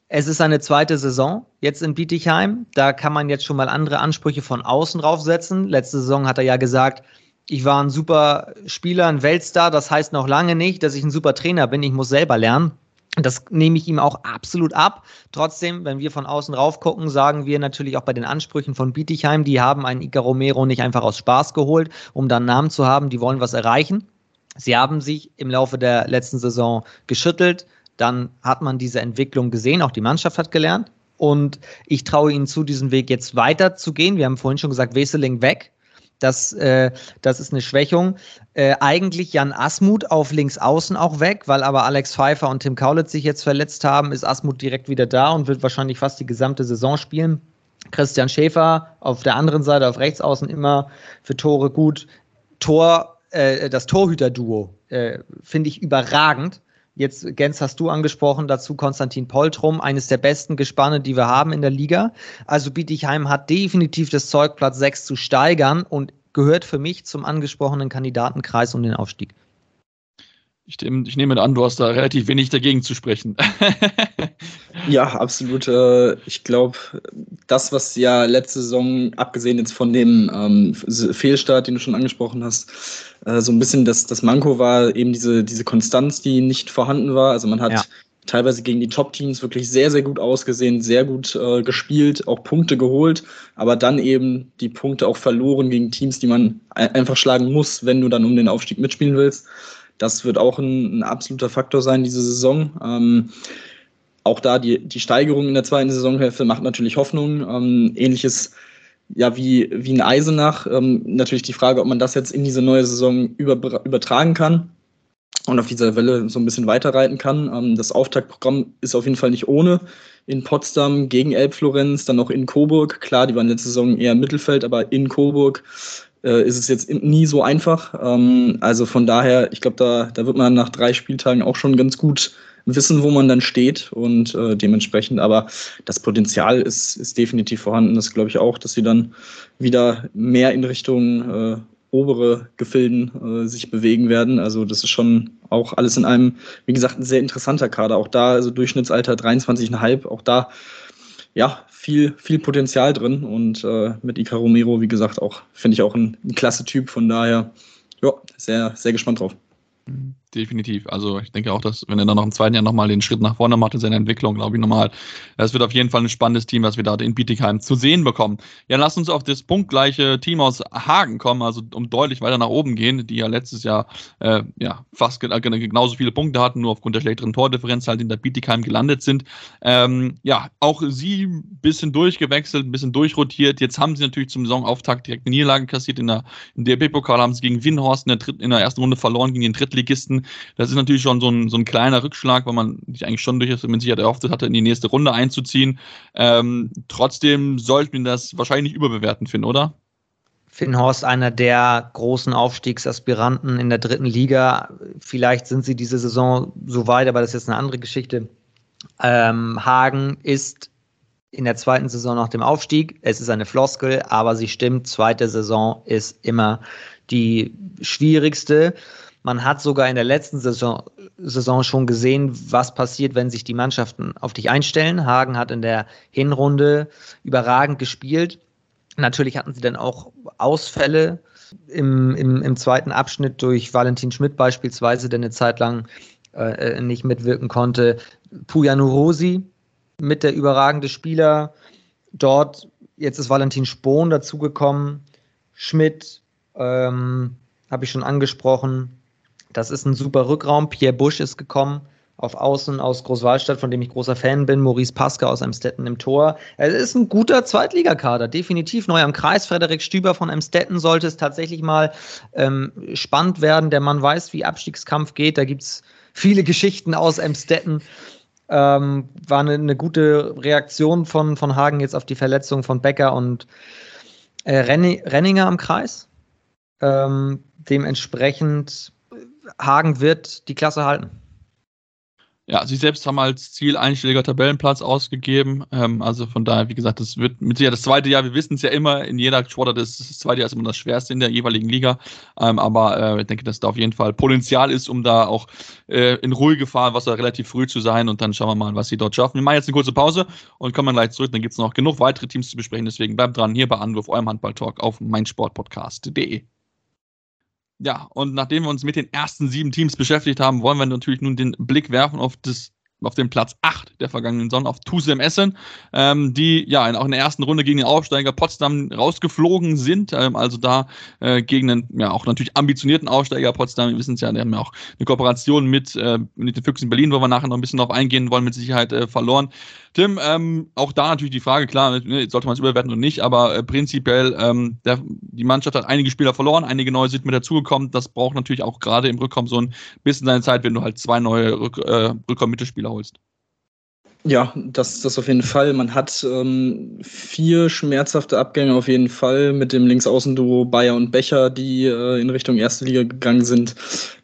Es ist eine zweite Saison jetzt in Bietigheim. Da kann man jetzt schon mal andere Ansprüche von außen draufsetzen. Letzte Saison hat er ja gesagt, ich war ein super Spieler, ein Weltstar. Das heißt noch lange nicht, dass ich ein super Trainer bin. Ich muss selber lernen. Das nehme ich ihm auch absolut ab. Trotzdem, wenn wir von außen rauf gucken, sagen wir natürlich auch bei den Ansprüchen von Bietigheim, die haben einen Ica Romero nicht einfach aus Spaß geholt, um dann Namen zu haben. Die wollen was erreichen. Sie haben sich im Laufe der letzten Saison geschüttelt. Dann hat man diese Entwicklung gesehen. Auch die Mannschaft hat gelernt. Und ich traue ihnen zu, diesen Weg jetzt weiter zu gehen. Wir haben vorhin schon gesagt, Weseling weg. Das, äh, das ist eine Schwächung. Äh, eigentlich Jan Asmuth auf links außen auch weg, weil aber Alex Pfeiffer und Tim Kaulitz sich jetzt verletzt haben, ist Asmuth direkt wieder da und wird wahrscheinlich fast die gesamte Saison spielen. Christian Schäfer auf der anderen Seite, auf rechts außen immer für Tore gut. Tor, äh, das Torhüter-Duo äh, finde ich überragend. Jetzt, Gens, hast du angesprochen, dazu Konstantin Poltrum, eines der besten Gespanne, die wir haben in der Liga. Also Bietigheim hat definitiv das Zeug, Platz 6 zu steigern und gehört für mich zum angesprochenen Kandidatenkreis um den Aufstieg. Ich, ich, nehme an, du hast da relativ wenig dagegen zu sprechen. ja, absolut. Äh, ich glaube, das, was ja letzte Saison, abgesehen jetzt von dem ähm, Fehlstart, den du schon angesprochen hast, äh, so ein bisschen das, das Manko war, eben diese, diese Konstanz, die nicht vorhanden war. Also man hat ja. teilweise gegen die Top-Teams wirklich sehr, sehr gut ausgesehen, sehr gut äh, gespielt, auch Punkte geholt, aber dann eben die Punkte auch verloren gegen Teams, die man einfach schlagen muss, wenn du dann um den Aufstieg mitspielen willst. Das wird auch ein, ein absoluter Faktor sein, diese Saison. Ähm, auch da die, die Steigerung in der zweiten Saisonhälfte macht natürlich Hoffnung. Ähm, ähnliches ja, wie, wie ein Eisenach. Ähm, natürlich die Frage, ob man das jetzt in diese neue Saison über, übertragen kann und auf dieser Welle so ein bisschen weiterreiten kann. Ähm, das Auftaktprogramm ist auf jeden Fall nicht ohne. in Potsdam gegen Elbflorenz, dann noch in Coburg. Klar, die waren letzte Saison eher im Mittelfeld, aber in Coburg äh, ist es jetzt nie so einfach. Ähm, also von daher, ich glaube, da, da wird man nach drei Spieltagen auch schon ganz gut wissen, wo man dann steht und äh, dementsprechend, aber das Potenzial ist, ist definitiv vorhanden. Das glaube ich auch, dass sie dann wieder mehr in Richtung äh, obere Gefilden äh, sich bewegen werden. Also das ist schon auch alles in einem, wie gesagt, ein sehr interessanter Kader. Auch da, also Durchschnittsalter 23,5, auch da ja, viel, viel Potenzial drin. Und äh, mit Ica Romero, wie gesagt, auch, finde ich auch ein, ein klasse Typ. Von daher, ja, sehr, sehr gespannt drauf. Mhm definitiv. Also ich denke auch, dass wenn er dann noch im zweiten Jahr nochmal den Schritt nach vorne macht in seiner Entwicklung, glaube ich nochmal, es wird auf jeden Fall ein spannendes Team, was wir da in Bietigheim zu sehen bekommen. Ja, lass uns auf das punktgleiche Team aus Hagen kommen, also um deutlich weiter nach oben gehen, die ja letztes Jahr äh, ja fast genauso viele Punkte hatten, nur aufgrund der schlechteren Tordifferenz halt in der Bietigheim gelandet sind. Ähm, ja, auch sie ein bisschen durchgewechselt, ein bisschen durchrotiert. Jetzt haben sie natürlich zum Saisonauftakt direkt eine Niederlage kassiert. In der in DRB-Pokal haben sie gegen Winhorst in der, dritten, in der ersten Runde verloren gegen den Drittligisten. Das ist natürlich schon so ein, so ein kleiner Rückschlag, weil man sich eigentlich schon durchaus mit Sicherheit erhofft hatte, in die nächste Runde einzuziehen. Ähm, trotzdem sollten wir das wahrscheinlich nicht überbewerten, Finn, oder? Finn Horst, einer der großen Aufstiegsaspiranten in der dritten Liga. Vielleicht sind sie diese Saison so weit, aber das ist jetzt eine andere Geschichte. Ähm, Hagen ist in der zweiten Saison nach dem Aufstieg. Es ist eine Floskel, aber sie stimmt. Zweite Saison ist immer die schwierigste. Man hat sogar in der letzten Saison, Saison schon gesehen, was passiert, wenn sich die Mannschaften auf dich einstellen. Hagen hat in der Hinrunde überragend gespielt. Natürlich hatten sie dann auch Ausfälle im, im, im zweiten Abschnitt durch Valentin Schmidt beispielsweise, der eine Zeit lang äh, nicht mitwirken konnte. Pujanu Rosi mit der überragende Spieler. Dort, jetzt ist Valentin Spohn dazugekommen. Schmidt ähm, habe ich schon angesprochen. Das ist ein super Rückraum. Pierre Busch ist gekommen auf Außen aus Großwallstadt, von dem ich großer Fan bin. Maurice Pasca aus Emstetten im Tor. Es ist ein guter Zweitligakader, definitiv neu am Kreis. Frederik Stüber von Emstetten sollte es tatsächlich mal ähm, spannend werden. Der Mann weiß, wie Abstiegskampf geht. Da gibt es viele Geschichten aus Emstetten. Ähm, war eine, eine, gute Reaktion von, von Hagen jetzt auf die Verletzung von Becker und äh, Renninger am Kreis. Ähm, dementsprechend Hagen wird die Klasse halten. Ja, sie selbst haben als Ziel einstelliger Tabellenplatz ausgegeben. Ähm, also von daher, wie gesagt, das wird mit Sicherheit das zweite Jahr. Wir wissen es ja immer, in jeder Sportart ist das zweite Jahr ist immer das schwerste in der jeweiligen Liga. Ähm, aber äh, ich denke, dass da auf jeden Fall Potenzial ist, um da auch äh, in ruhige Fahrwasser relativ früh zu sein. Und dann schauen wir mal, was sie dort schaffen. Wir machen jetzt eine kurze Pause und kommen gleich zurück. Dann gibt es noch genug weitere Teams zu besprechen. Deswegen bleibt dran hier bei Anwurf, eurem Handball-Talk auf meinsportpodcast.de. Ja, und nachdem wir uns mit den ersten sieben Teams beschäftigt haben, wollen wir natürlich nun den Blick werfen auf das auf den Platz 8 der vergangenen Saison auf Tusem Essen, ähm, die ja auch in der ersten Runde gegen den Aufsteiger Potsdam rausgeflogen sind. Ähm, also da äh, gegen einen ja auch natürlich ambitionierten Aufsteiger Potsdam. Wir wissen es ja, die haben ja auch eine Kooperation mit, äh, mit den Füchsen Berlin, wo wir nachher noch ein bisschen drauf eingehen wollen, mit Sicherheit äh, verloren. Tim, ähm, auch da natürlich die Frage, klar, ne, sollte man es überwerten oder nicht, aber äh, prinzipiell, ähm, der, die Mannschaft hat einige Spieler verloren, einige neue sind mit dazugekommen. Das braucht natürlich auch gerade im Rückkommen so ein bisschen seine Zeit, wenn du halt zwei neue Rück, äh, Rückkommen-Mittelspieler holst. Ja, das, das auf jeden Fall. Man hat ähm, vier schmerzhafte Abgänge auf jeden Fall mit dem Linksaußenduo Bayer und Becher, die äh, in Richtung erste Liga gegangen sind.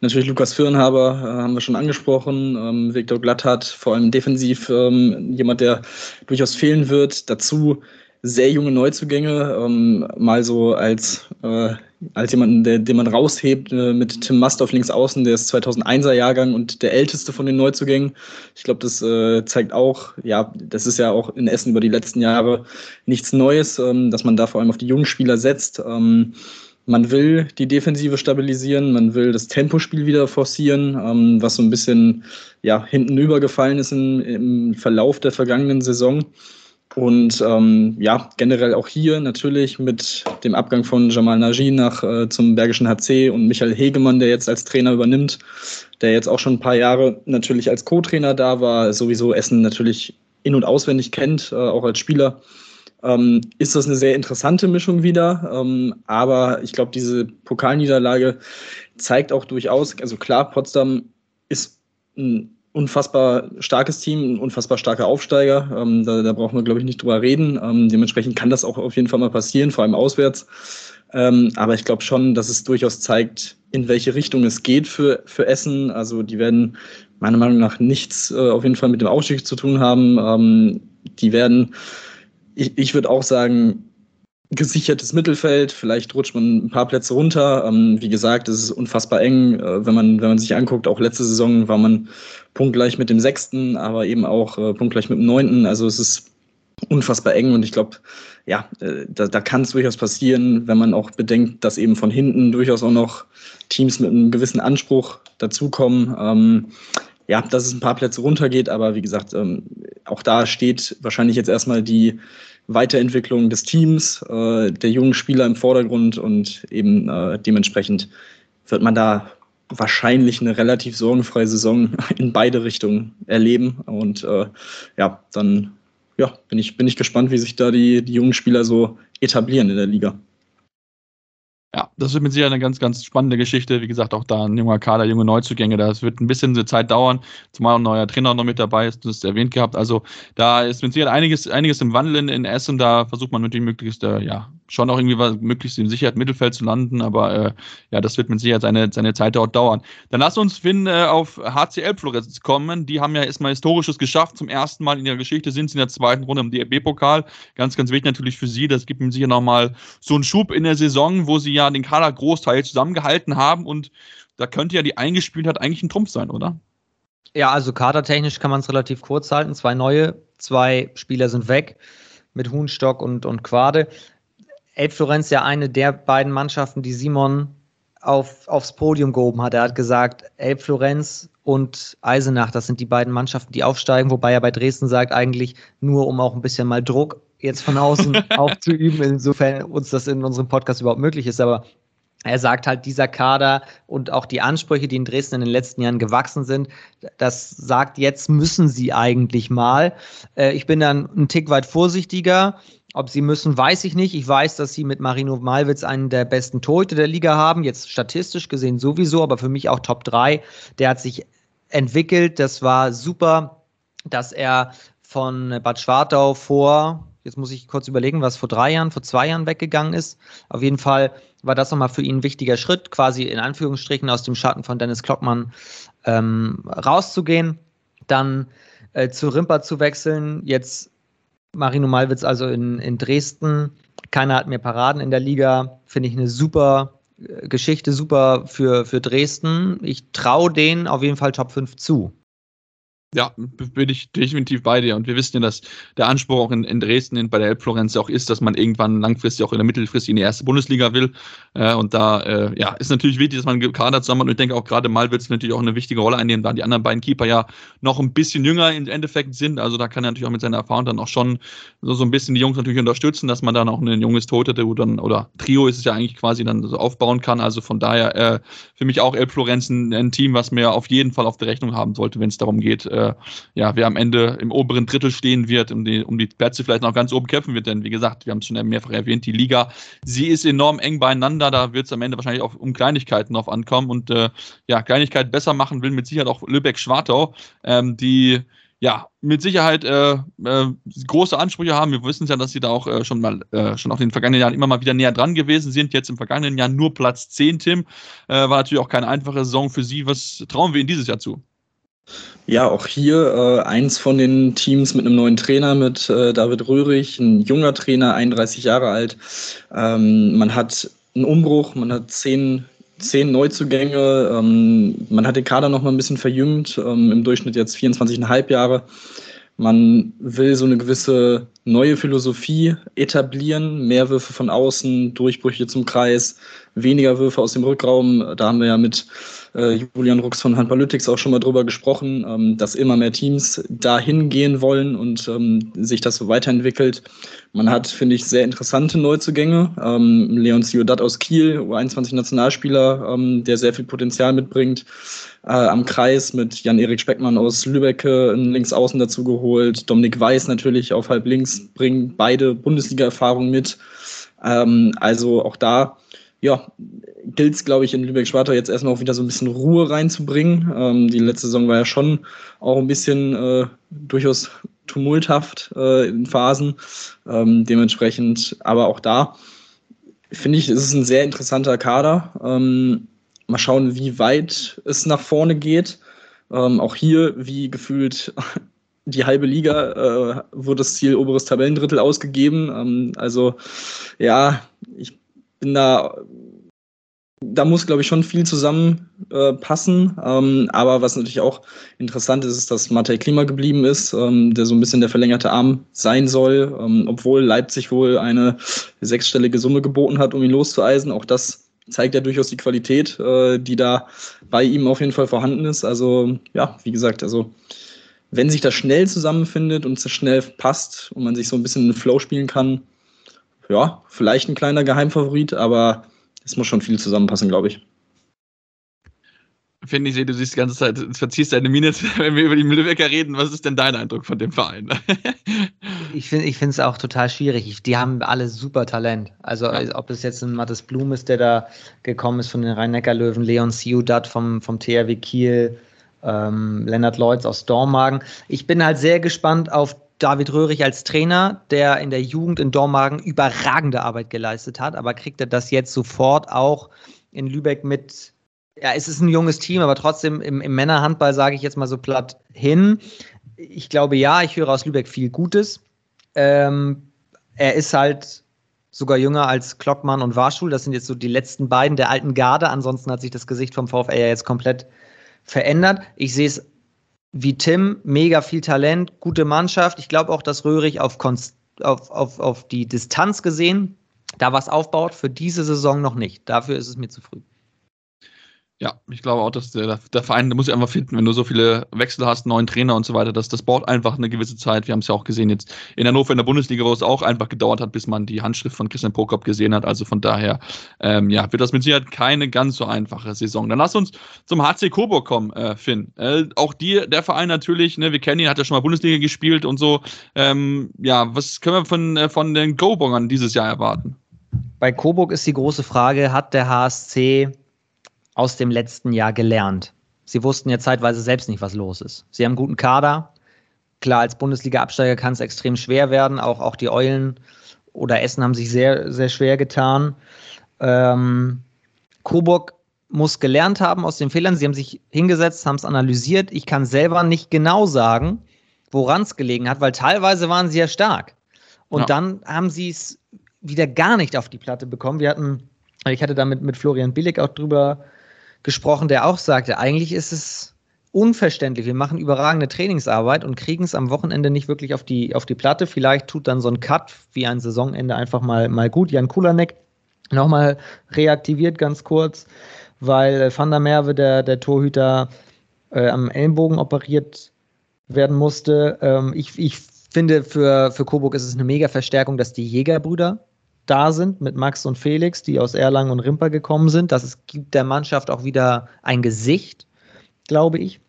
Natürlich Lukas Firnhaber, äh, haben wir schon angesprochen. Ähm, Viktor Glatthardt, vor allem defensiv ähm, jemand, der durchaus fehlen wird. Dazu sehr junge Neuzugänge, ähm, mal so als, äh, als jemanden, der, den man raushebt äh, mit Tim Mast auf links außen, der ist 2001er Jahrgang und der älteste von den Neuzugängen. Ich glaube, das äh, zeigt auch, ja, das ist ja auch in Essen über die letzten Jahre nichts Neues, ähm, dass man da vor allem auf die jungen Spieler setzt. Ähm, man will die Defensive stabilisieren, man will das Tempospiel wieder forcieren, ähm, was so ein bisschen ja, hinten übergefallen ist in, im Verlauf der vergangenen Saison. Und ähm, ja, generell auch hier natürlich mit dem Abgang von Jamal Nagy nach äh, zum Bergischen HC und Michael Hegemann, der jetzt als Trainer übernimmt, der jetzt auch schon ein paar Jahre natürlich als Co-Trainer da war, sowieso Essen natürlich in- und auswendig kennt, äh, auch als Spieler, ähm, ist das eine sehr interessante Mischung wieder. Ähm, aber ich glaube, diese Pokalniederlage zeigt auch durchaus, also klar, Potsdam ist ein unfassbar starkes Team, ein unfassbar starker Aufsteiger. Ähm, da, da brauchen wir, glaube ich, nicht drüber reden. Ähm, dementsprechend kann das auch auf jeden Fall mal passieren, vor allem auswärts. Ähm, aber ich glaube schon, dass es durchaus zeigt, in welche Richtung es geht für, für Essen. Also die werden meiner Meinung nach nichts äh, auf jeden Fall mit dem Aufstieg zu tun haben. Ähm, die werden, ich, ich würde auch sagen, gesichertes Mittelfeld. Vielleicht rutscht man ein paar Plätze runter. Ähm, wie gesagt, es ist unfassbar eng, äh, wenn man wenn man sich anguckt. Auch letzte Saison war man punktgleich mit dem Sechsten, aber eben auch äh, punktgleich mit dem Neunten. Also es ist unfassbar eng und ich glaube, ja, äh, da, da kann es durchaus passieren, wenn man auch bedenkt, dass eben von hinten durchaus auch noch Teams mit einem gewissen Anspruch dazukommen. Ähm, ja, dass es ein paar Plätze runtergeht, aber wie gesagt, ähm, auch da steht wahrscheinlich jetzt erstmal die Weiterentwicklung des Teams, äh, der jungen Spieler im Vordergrund und eben äh, dementsprechend wird man da wahrscheinlich eine relativ sorgenfreie Saison in beide Richtungen erleben. Und äh, ja, dann ja, bin, ich, bin ich gespannt, wie sich da die, die jungen Spieler so etablieren in der Liga. Ja, das wird mit Sicherheit eine ganz, ganz spannende Geschichte. Wie gesagt, auch da ein junger Kader, junge Neuzugänge. Das wird ein bisschen Zeit dauern, zumal ein neuer Trainer noch mit dabei ist, du hast es erwähnt gehabt. Also da ist mit Sicherheit einiges, einiges im Wandel in, in Essen. Da versucht man natürlich möglichst, äh, ja, schon auch irgendwie möglichst im Mittelfeld zu landen. Aber äh, ja, das wird mit Sicherheit seine, seine Zeit dort dauern. Dann lass uns, Finn, äh, auf HCL Florenz kommen. Die haben ja erstmal Historisches geschafft. Zum ersten Mal in ihrer Geschichte sind sie in der zweiten Runde im DRB-Pokal. Ganz, ganz wichtig natürlich für sie. Das gibt ihnen sicher nochmal so einen Schub in der Saison, wo sie ja den Kader Großteil zusammengehalten haben und da könnte ja die Eingespieltheit eigentlich ein Trumpf sein, oder? Ja, also kadertechnisch kann man es relativ kurz halten. Zwei neue, zwei Spieler sind weg mit Huhnstock und, und Quade. Elb Florenz ja eine der beiden Mannschaften, die Simon auf, aufs Podium gehoben hat. Er hat gesagt, Elb Florenz und Eisenach, das sind die beiden Mannschaften, die aufsteigen, wobei er bei Dresden sagt, eigentlich nur, um auch ein bisschen mal Druck jetzt von außen aufzuüben, insofern uns das in unserem Podcast überhaupt möglich ist. Aber er sagt halt, dieser Kader und auch die Ansprüche, die in Dresden in den letzten Jahren gewachsen sind, das sagt, jetzt müssen sie eigentlich mal. Äh, ich bin dann ein Tick weit vorsichtiger. Ob sie müssen, weiß ich nicht. Ich weiß, dass sie mit Marino Malwitz einen der besten Torhüter der Liga haben, jetzt statistisch gesehen sowieso, aber für mich auch Top 3. Der hat sich entwickelt. Das war super, dass er von Bad Schwartau vor, jetzt muss ich kurz überlegen, was vor drei Jahren, vor zwei Jahren weggegangen ist. Auf jeden Fall war das nochmal für ihn ein wichtiger Schritt, quasi in Anführungsstrichen aus dem Schatten von Dennis Klockmann ähm, rauszugehen, dann äh, zu Rimper zu wechseln, jetzt Marino Malwitz also in, in Dresden. Keiner hat mehr Paraden in der Liga. Finde ich eine super äh, Geschichte, super für, für Dresden. Ich traue denen auf jeden Fall Top 5 zu. Ja, bin ich definitiv bei dir. Und wir wissen ja, dass der Anspruch auch in, in Dresden, in, bei der Elbflorenz auch ist, dass man irgendwann langfristig auch in der Mittelfristig in die erste Bundesliga will. Äh, und da äh, ja, ist natürlich wichtig, dass man einen Kader zusammen hat. Und ich denke auch gerade mal wird es natürlich auch eine wichtige Rolle einnehmen, da die anderen beiden Keeper ja noch ein bisschen jünger im Endeffekt sind. Also da kann er natürlich auch mit seiner Erfahrung dann auch schon so, so ein bisschen die Jungs natürlich unterstützen, dass man dann auch ein junges Tote dann, oder Trio ist es ja eigentlich quasi dann so aufbauen kann. Also von daher äh, für mich auch Elbflorenz ein, ein Team, was mir auf jeden Fall auf der Rechnung haben sollte, wenn es darum geht, äh, ja, wer am Ende im oberen Drittel stehen wird, um die, um die Plätze vielleicht noch ganz oben kämpfen wird. Denn wie gesagt, wir haben es schon mehrfach erwähnt, die Liga, sie ist enorm eng beieinander. Da wird es am Ende wahrscheinlich auch um Kleinigkeiten drauf ankommen. Und äh, ja, Kleinigkeit besser machen will mit Sicherheit auch Lübeck-Schwartau, ähm, die ja, mit Sicherheit äh, äh, große Ansprüche haben. Wir wissen ja, dass sie da auch äh, schon mal äh, schon in den vergangenen Jahren immer mal wieder näher dran gewesen sind. Jetzt im vergangenen Jahr nur Platz 10, Tim. Äh, war natürlich auch keine einfache Saison für sie. Was trauen wir ihnen dieses Jahr zu? Ja, auch hier äh, eins von den Teams mit einem neuen Trainer, mit äh, David Röhrig, ein junger Trainer, 31 Jahre alt. Ähm, man hat einen Umbruch, man hat zehn, zehn Neuzugänge, ähm, man hat den Kader noch mal ein bisschen verjüngt, ähm, im Durchschnitt jetzt 24,5 Jahre. Man will so eine gewisse neue Philosophie etablieren, mehr Würfe von außen, Durchbrüche zum Kreis, weniger Würfe aus dem Rückraum. Da haben wir ja mit äh, Julian Rux von Handballytics auch schon mal drüber gesprochen, ähm, dass immer mehr Teams dahin gehen wollen und ähm, sich das so weiterentwickelt. Man hat, finde ich, sehr interessante Neuzugänge. Ähm, Leon Ciodat aus Kiel, U21-Nationalspieler, ähm, der sehr viel Potenzial mitbringt. Äh, am Kreis mit Jan-Erik Speckmann aus Lübeck ein Linksaußen dazu geholt. Dominik Weiß natürlich auf halb links bringen beide Bundesliga-Erfahrungen mit. Ähm, also auch da ja, gilt es, glaube ich, in Lübeck-Schwartau jetzt erstmal auch wieder so ein bisschen Ruhe reinzubringen. Ähm, die letzte Saison war ja schon auch ein bisschen äh, durchaus tumulthaft äh, in Phasen. Ähm, dementsprechend, aber auch da finde ich, ist es ein sehr interessanter Kader. Ähm, mal schauen, wie weit es nach vorne geht. Ähm, auch hier, wie gefühlt die halbe Liga, äh, wurde das Ziel oberes Tabellendrittel ausgegeben. Ähm, also ja, bin da, da muss, glaube ich, schon viel zusammenpassen. Äh, ähm, aber was natürlich auch interessant ist, ist, dass Matej Klima geblieben ist, ähm, der so ein bisschen der verlängerte Arm sein soll, ähm, obwohl Leipzig wohl eine sechsstellige Summe geboten hat, um ihn loszueisen. Auch das zeigt ja durchaus die Qualität, äh, die da bei ihm auf jeden Fall vorhanden ist. Also ja, wie gesagt, also wenn sich das schnell zusammenfindet und es schnell passt und man sich so ein bisschen in den Flow spielen kann, ja, vielleicht ein kleiner Geheimfavorit, aber es muss schon viel zusammenpassen, glaube ich. Finde ich, du siehst die ganze Zeit, verziehst deine Miene, wenn wir über die Müllwecker reden. Was ist denn dein Eindruck von dem Verein? ich finde es auch total schwierig. Die haben alle super Talent. Also, ja. ob es jetzt ein Mattes Blum ist, der da gekommen ist von den Rhein-Neckar-Löwen, Leon Ciudat vom, vom THW Kiel, ähm, Lennart Leutz aus Dormagen. Ich bin halt sehr gespannt auf David Röhrig als Trainer, der in der Jugend in Dormagen überragende Arbeit geleistet hat, aber kriegt er das jetzt sofort auch in Lübeck mit? Ja, es ist ein junges Team, aber trotzdem im, im Männerhandball sage ich jetzt mal so platt hin. Ich glaube ja, ich höre aus Lübeck viel Gutes. Ähm, er ist halt sogar jünger als Klockmann und Warschul. Das sind jetzt so die letzten beiden der alten Garde. Ansonsten hat sich das Gesicht vom VfL ja jetzt komplett verändert. Ich sehe es wie Tim, mega viel Talent, gute Mannschaft. Ich glaube auch, dass Röhrig auf, auf, auf, auf die Distanz gesehen da was aufbaut. Für diese Saison noch nicht. Dafür ist es mir zu früh. Ja, ich glaube auch, dass der, der Verein, der muss sich einfach finden, wenn du so viele Wechsel hast, neuen Trainer und so weiter, dass das braucht einfach eine gewisse Zeit. Wir haben es ja auch gesehen jetzt in Hannover in der Bundesliga, wo es auch einfach gedauert hat, bis man die Handschrift von Christian Prokop gesehen hat. Also von daher, ähm, ja, wird das mit Sicherheit keine ganz so einfache Saison. Dann lass uns zum HC Coburg kommen, äh, Finn. Äh, auch dir, der Verein natürlich, ne, wir kennen ihn, hat ja schon mal Bundesliga gespielt und so. Ähm, ja, was können wir von, äh, von den Go-Bongern dieses Jahr erwarten? Bei Coburg ist die große Frage, hat der HSC aus dem letzten Jahr gelernt. Sie wussten ja zeitweise selbst nicht, was los ist. Sie haben einen guten Kader. Klar, als Bundesliga-Absteiger kann es extrem schwer werden. Auch, auch die Eulen oder Essen haben sich sehr, sehr schwer getan. Ähm, Coburg muss gelernt haben aus den Fehlern. Sie haben sich hingesetzt, haben es analysiert. Ich kann selber nicht genau sagen, woran es gelegen hat, weil teilweise waren sie ja stark. Und ja. dann haben sie es wieder gar nicht auf die Platte bekommen. Wir hatten, ich hatte damit mit Florian Billig auch drüber gesprochen, der auch sagte, eigentlich ist es unverständlich. Wir machen überragende Trainingsarbeit und kriegen es am Wochenende nicht wirklich auf die, auf die Platte. Vielleicht tut dann so ein Cut wie ein Saisonende einfach mal, mal gut. Jan Kulanek nochmal reaktiviert ganz kurz, weil Van der Merwe, der, der Torhüter, äh, am Ellenbogen operiert werden musste. Ähm, ich, ich finde, für, für Coburg ist es eine mega Verstärkung, dass die Jägerbrüder da sind mit Max und Felix, die aus Erlangen und Rimper gekommen sind. Das ist, gibt der Mannschaft auch wieder ein Gesicht, glaube ich.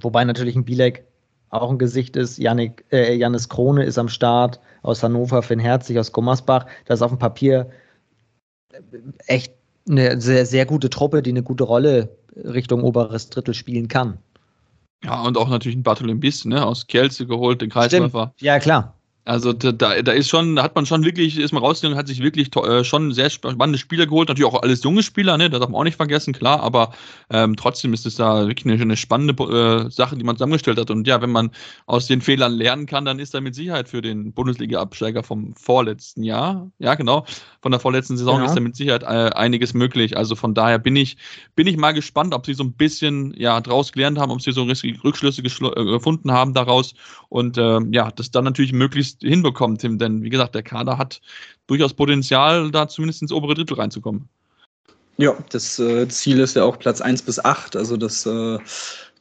Wobei natürlich ein Bielek auch ein Gesicht ist. Janik, äh, Janis Krone ist am Start aus Hannover, Finn Herzig aus Gummersbach. Das ist auf dem Papier echt eine sehr, sehr gute Truppe, die eine gute Rolle Richtung oberes Drittel spielen kann. Ja, und auch natürlich ein Bartolomé Biss, ne, aus Kielce geholt, den Kreisläufer. Ja, klar. Also da, da ist schon, da hat man schon wirklich, ist man rausgegangen, hat sich wirklich äh, schon sehr spannende Spieler geholt, natürlich auch alles junge Spieler, ne, das darf man auch nicht vergessen, klar, aber ähm, trotzdem ist es da wirklich eine, eine spannende äh, Sache, die man zusammengestellt hat. Und ja, wenn man aus den Fehlern lernen kann, dann ist da mit Sicherheit für den Bundesliga-Absteiger vom vorletzten Jahr, ja genau, von der vorletzten Saison ja. ist da mit Sicherheit äh, einiges möglich. Also von daher bin ich, bin ich mal gespannt, ob sie so ein bisschen ja draus gelernt haben, ob sie so Rückschlüsse äh, gefunden haben daraus und ähm, ja, das dann natürlich möglichst möglichst hinbekommen, Tim. Denn wie gesagt, der Kader hat durchaus Potenzial, da zumindest ins obere Drittel reinzukommen. Ja, das äh, Ziel ist ja auch Platz 1 bis 8. Also das äh,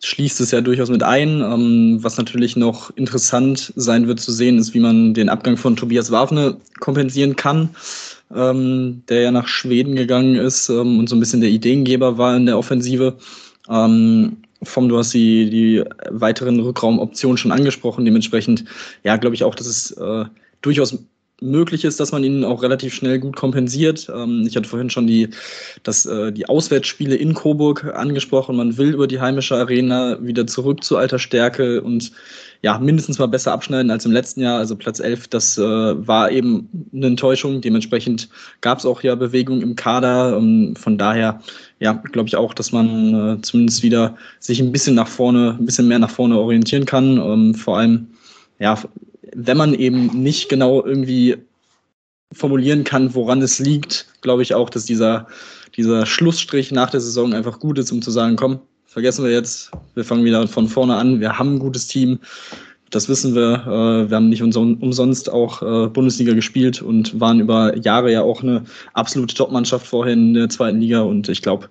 schließt es ja durchaus mit ein. Ähm, was natürlich noch interessant sein wird zu sehen, ist, wie man den Abgang von Tobias Wafne kompensieren kann. Ähm, der ja nach Schweden gegangen ist ähm, und so ein bisschen der Ideengeber war in der Offensive. Ähm, vom, du hast die, die weiteren Rückraumoptionen schon angesprochen. Dementsprechend, ja, glaube ich auch, dass es äh, durchaus möglich ist, dass man ihn auch relativ schnell gut kompensiert. Ähm, ich hatte vorhin schon die, das, äh, die Auswärtsspiele in Coburg angesprochen. Man will über die heimische Arena wieder zurück zu alter Stärke und ja, mindestens mal besser abschneiden als im letzten Jahr. Also Platz 11, das äh, war eben eine Enttäuschung. Dementsprechend gab es auch ja Bewegung im Kader. Um, von daher, ja, glaube ich auch, dass man äh, zumindest wieder sich ein bisschen nach vorne, ein bisschen mehr nach vorne orientieren kann. Um, vor allem, ja, wenn man eben nicht genau irgendwie formulieren kann, woran es liegt, glaube ich auch, dass dieser, dieser Schlussstrich nach der Saison einfach gut ist, um zu sagen, komm, vergessen wir jetzt, wir fangen wieder von vorne an, wir haben ein gutes Team, das wissen wir. Äh, wir haben nicht umsonst auch äh, Bundesliga gespielt und waren über Jahre ja auch eine absolute Top-Mannschaft vorher in der zweiten Liga. Und ich glaube,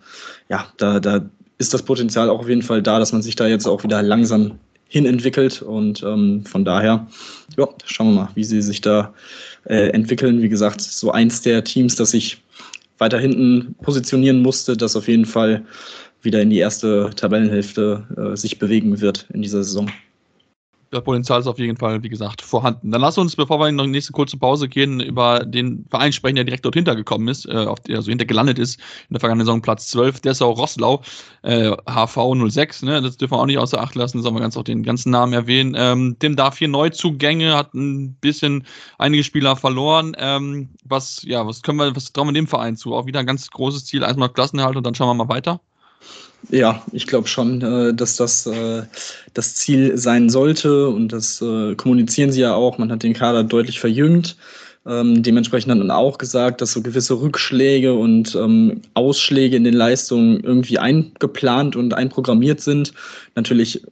ja, da, da ist das Potenzial auch auf jeden Fall da, dass man sich da jetzt auch wieder langsam hinentwickelt. Und ähm, von daher, ja, schauen wir mal, wie sie sich da äh, entwickeln. Wie gesagt, so eins der Teams, das sich weiter hinten positionieren musste, das auf jeden Fall wieder in die erste Tabellenhälfte äh, sich bewegen wird in dieser Saison das Potenzial ist auf jeden Fall, wie gesagt, vorhanden. Dann lass uns, bevor wir in die nächste kurze Pause gehen, über den Verein sprechen, der direkt dort hintergekommen ist, äh, auf also hinter gelandet ist, in der vergangenen Saison Platz 12, Dessau Rosslau, äh, HV 06, ne, das dürfen wir auch nicht außer Acht lassen, sollen wir ganz auch den ganzen Namen erwähnen. Ähm, dem darf vier Neuzugänge, hat ein bisschen einige Spieler verloren. Ähm, was, ja, was können wir, was trauen wir dem Verein zu? Auch wieder ein ganz großes Ziel, erstmal Klassenerhalt und dann schauen wir mal weiter. Ja, ich glaube schon, äh, dass das äh, das Ziel sein sollte und das äh, kommunizieren sie ja auch. Man hat den Kader deutlich verjüngt. Ähm, dementsprechend hat man auch gesagt, dass so gewisse Rückschläge und ähm, Ausschläge in den Leistungen irgendwie eingeplant und einprogrammiert sind. Natürlich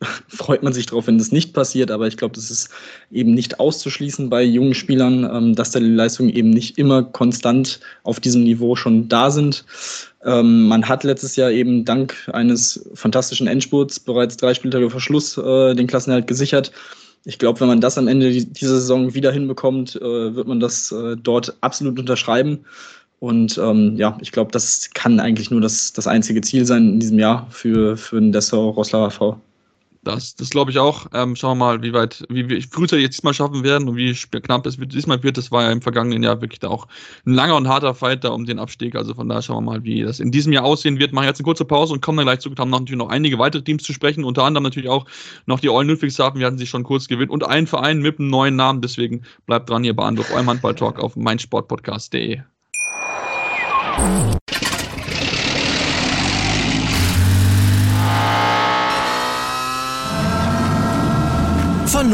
freut man sich darauf, wenn das nicht passiert, aber ich glaube, das ist eben nicht auszuschließen bei jungen Spielern, ähm, dass da die Leistungen eben nicht immer konstant auf diesem Niveau schon da sind. Ähm, man hat letztes Jahr eben dank eines fantastischen Endspurts bereits drei Spieltage vor Schluss äh, den Klassenerhalt gesichert. Ich glaube, wenn man das am Ende dieser Saison wieder hinbekommt, äh, wird man das äh, dort absolut unterschreiben. Und ähm, ja, ich glaube, das kann eigentlich nur das, das einzige Ziel sein in diesem Jahr für, für den Dessau Roslauer V. Das, das glaube ich auch. Ähm, schauen wir mal, wie weit, wie wir Grüße jetzt diesmal schaffen werden und wie knapp es diesmal wird. Das war ja im vergangenen Jahr wirklich da auch ein langer und harter Fight da um den Abstieg. Also von daher schauen wir mal, wie das in diesem Jahr aussehen wird. Machen jetzt eine kurze Pause und kommen dann gleich zurück. Haben natürlich noch einige weitere Teams zu sprechen. Unter anderem natürlich auch noch die Eulen Ludwigshafen. Wir hatten sie schon kurz gewinnt und einen Verein mit einem neuen Namen. Deswegen bleibt dran hier bei Anruf, eurem Handball-Talk auf meinsportpodcast.de.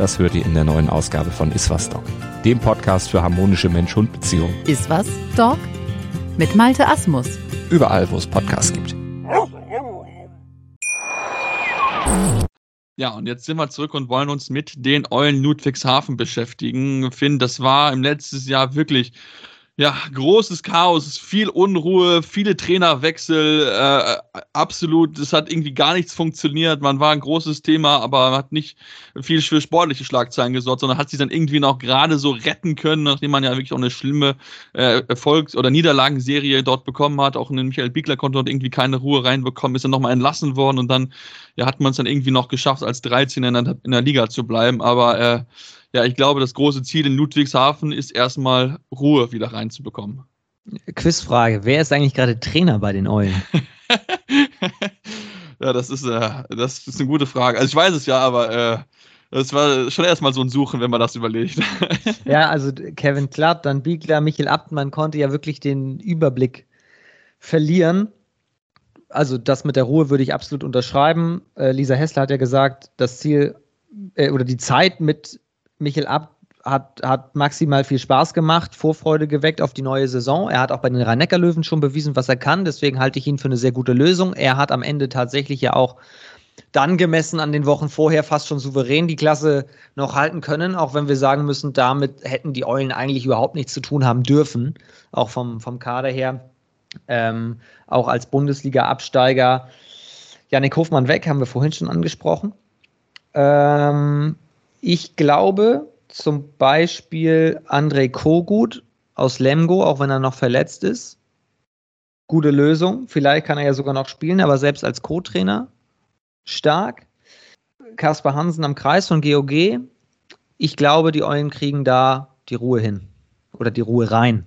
das hört ihr in der neuen Ausgabe von Iswas Dog, dem Podcast für harmonische Mensch-Hund-Beziehungen. Iswas Dog mit Malte Asmus. Überall, wo es Podcasts gibt. Ja, und jetzt sind wir zurück und wollen uns mit den Eulen Ludwigshafen beschäftigen. Finn, das war im letzten Jahr wirklich ja, großes Chaos, viel Unruhe, viele Trainerwechsel, äh, absolut, es hat irgendwie gar nichts funktioniert. Man war ein großes Thema, aber hat nicht viel für sportliche Schlagzeilen gesorgt, sondern hat sich dann irgendwie noch gerade so retten können, nachdem man ja wirklich auch eine schlimme äh, Erfolgs- oder Niederlagenserie dort bekommen hat. Auch in Michael Biegler konnte dort irgendwie keine Ruhe reinbekommen, ist dann nochmal entlassen worden und dann ja, hat man es dann irgendwie noch geschafft, als 13 in der, in der Liga zu bleiben. Aber äh, ja, ich glaube, das große Ziel in Ludwigshafen ist erstmal Ruhe wieder reinzubekommen. Quizfrage: Wer ist eigentlich gerade Trainer bei den Eulen? ja, das ist, äh, das ist eine gute Frage. Also, ich weiß es ja, aber äh, das war schon erstmal so ein Suchen, wenn man das überlegt. ja, also Kevin Klatt, dann Biegler, Michael Abtmann konnte ja wirklich den Überblick verlieren. Also, das mit der Ruhe würde ich absolut unterschreiben. Äh, Lisa Hessler hat ja gesagt, das Ziel äh, oder die Zeit mit Michael Abt hat, hat maximal viel Spaß gemacht, Vorfreude geweckt auf die neue Saison. Er hat auch bei den Rhein-Neckar-Löwen schon bewiesen, was er kann. Deswegen halte ich ihn für eine sehr gute Lösung. Er hat am Ende tatsächlich ja auch dann gemessen an den Wochen vorher fast schon souverän die Klasse noch halten können, auch wenn wir sagen müssen, damit hätten die Eulen eigentlich überhaupt nichts zu tun haben dürfen, auch vom, vom Kader her. Ähm, auch als Bundesliga-Absteiger. Janik Hofmann weg, haben wir vorhin schon angesprochen. Ähm, ich glaube zum Beispiel Andrei Kogut aus Lemgo, auch wenn er noch verletzt ist. Gute Lösung. Vielleicht kann er ja sogar noch spielen, aber selbst als Co-Trainer stark. Kaspar Hansen am Kreis von GOG. Ich glaube, die Eulen kriegen da die Ruhe hin. Oder die Ruhe rein.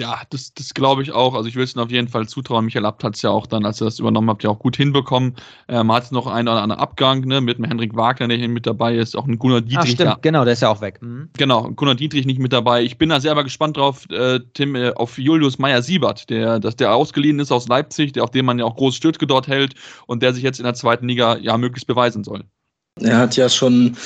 Ja, das, das glaube ich auch. Also ich will es Ihnen auf jeden Fall zutrauen. Michael Abt hat es ja auch dann, als er das übernommen hat, ja auch gut hinbekommen. Ähm, hat noch einen oder anderen Abgang, ne, mit dem Henrik Wagner, der hier mit dabei ist, auch ein Gunnar Dietrich. Ach, stimmt, ja. genau, der ist ja auch weg. Mhm. Genau, Gunnar Dietrich nicht mit dabei. Ich bin da selber gespannt drauf, äh, Tim, äh, auf Julius Meyer-Siebert, der, dass der ausgeliehen ist aus Leipzig, der, auf dem man ja auch groß Stütke dort hält und der sich jetzt in der zweiten Liga ja möglichst beweisen soll. Er hat ja schon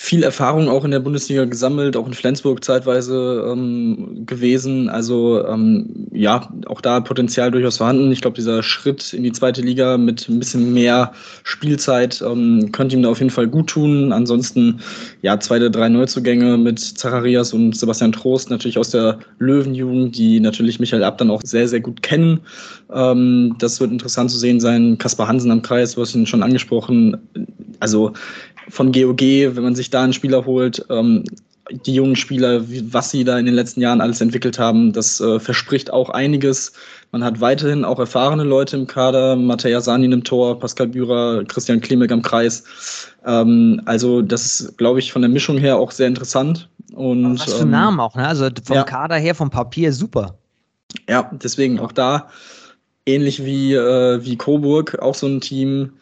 viel Erfahrung auch in der Bundesliga gesammelt, auch in Flensburg zeitweise ähm, gewesen. Also ähm, ja, auch da Potenzial durchaus vorhanden. Ich glaube, dieser Schritt in die zweite Liga mit ein bisschen mehr Spielzeit ähm, könnte ihm da auf jeden Fall gut tun. Ansonsten ja, zweite, drei Neuzugänge mit Zacharias und Sebastian Trost natürlich aus der Löwenjugend, die natürlich Michael Abt dann auch sehr, sehr gut kennen. Ähm, das wird interessant zu sehen sein. Kaspar Hansen am Kreis, du hast ihn schon angesprochen. Also von GOG, wenn man sich da einen Spieler holt, ähm, die jungen Spieler, wie, was sie da in den letzten Jahren alles entwickelt haben, das äh, verspricht auch einiges. Man hat weiterhin auch erfahrene Leute im Kader, Matej Sanin im Tor, Pascal Bührer, Christian Klimek am Kreis. Ähm, also das ist, glaube ich, von der Mischung her auch sehr interessant. Und, was für ähm, Namen auch, ne? Also vom ja. Kader her, vom Papier super. Ja, deswegen auch da ähnlich wie, äh, wie Coburg, auch so ein Team,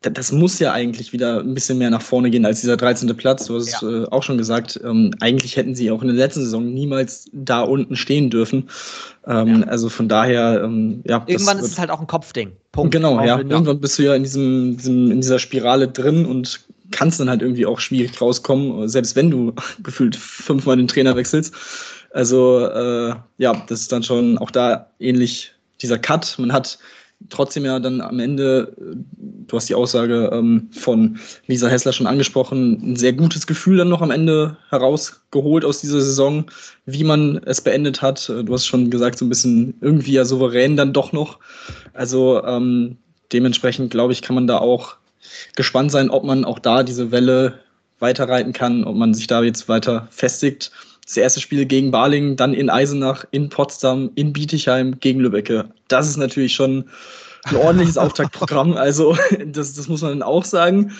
das muss ja eigentlich wieder ein bisschen mehr nach vorne gehen als dieser 13. Platz. Du hast ja. äh, auch schon gesagt, ähm, eigentlich hätten sie auch in der letzten Saison niemals da unten stehen dürfen. Ähm, ja. Also von daher, ähm, ja. Irgendwann ist es halt auch ein Kopfding. Punkt. Genau, ja. Irgendwann bist du ja in, diesem, diesem, in dieser Spirale drin und kannst dann halt irgendwie auch schwierig rauskommen, selbst wenn du gefühlt fünfmal den Trainer wechselst. Also äh, ja, das ist dann schon auch da ähnlich dieser Cut. Man hat trotzdem ja dann am Ende, du hast die Aussage ähm, von Lisa Hessler schon angesprochen, ein sehr gutes Gefühl dann noch am Ende herausgeholt aus dieser Saison, wie man es beendet hat. Du hast schon gesagt, so ein bisschen irgendwie ja souverän dann doch noch. Also ähm, dementsprechend, glaube ich, kann man da auch gespannt sein, ob man auch da diese Welle weiterreiten kann, ob man sich da jetzt weiter festigt das erste Spiel gegen Balingen, dann in Eisenach, in Potsdam, in Bietigheim gegen Lübbecke. Das ist natürlich schon ein ordentliches Auftaktprogramm. Also, das, das muss man auch sagen.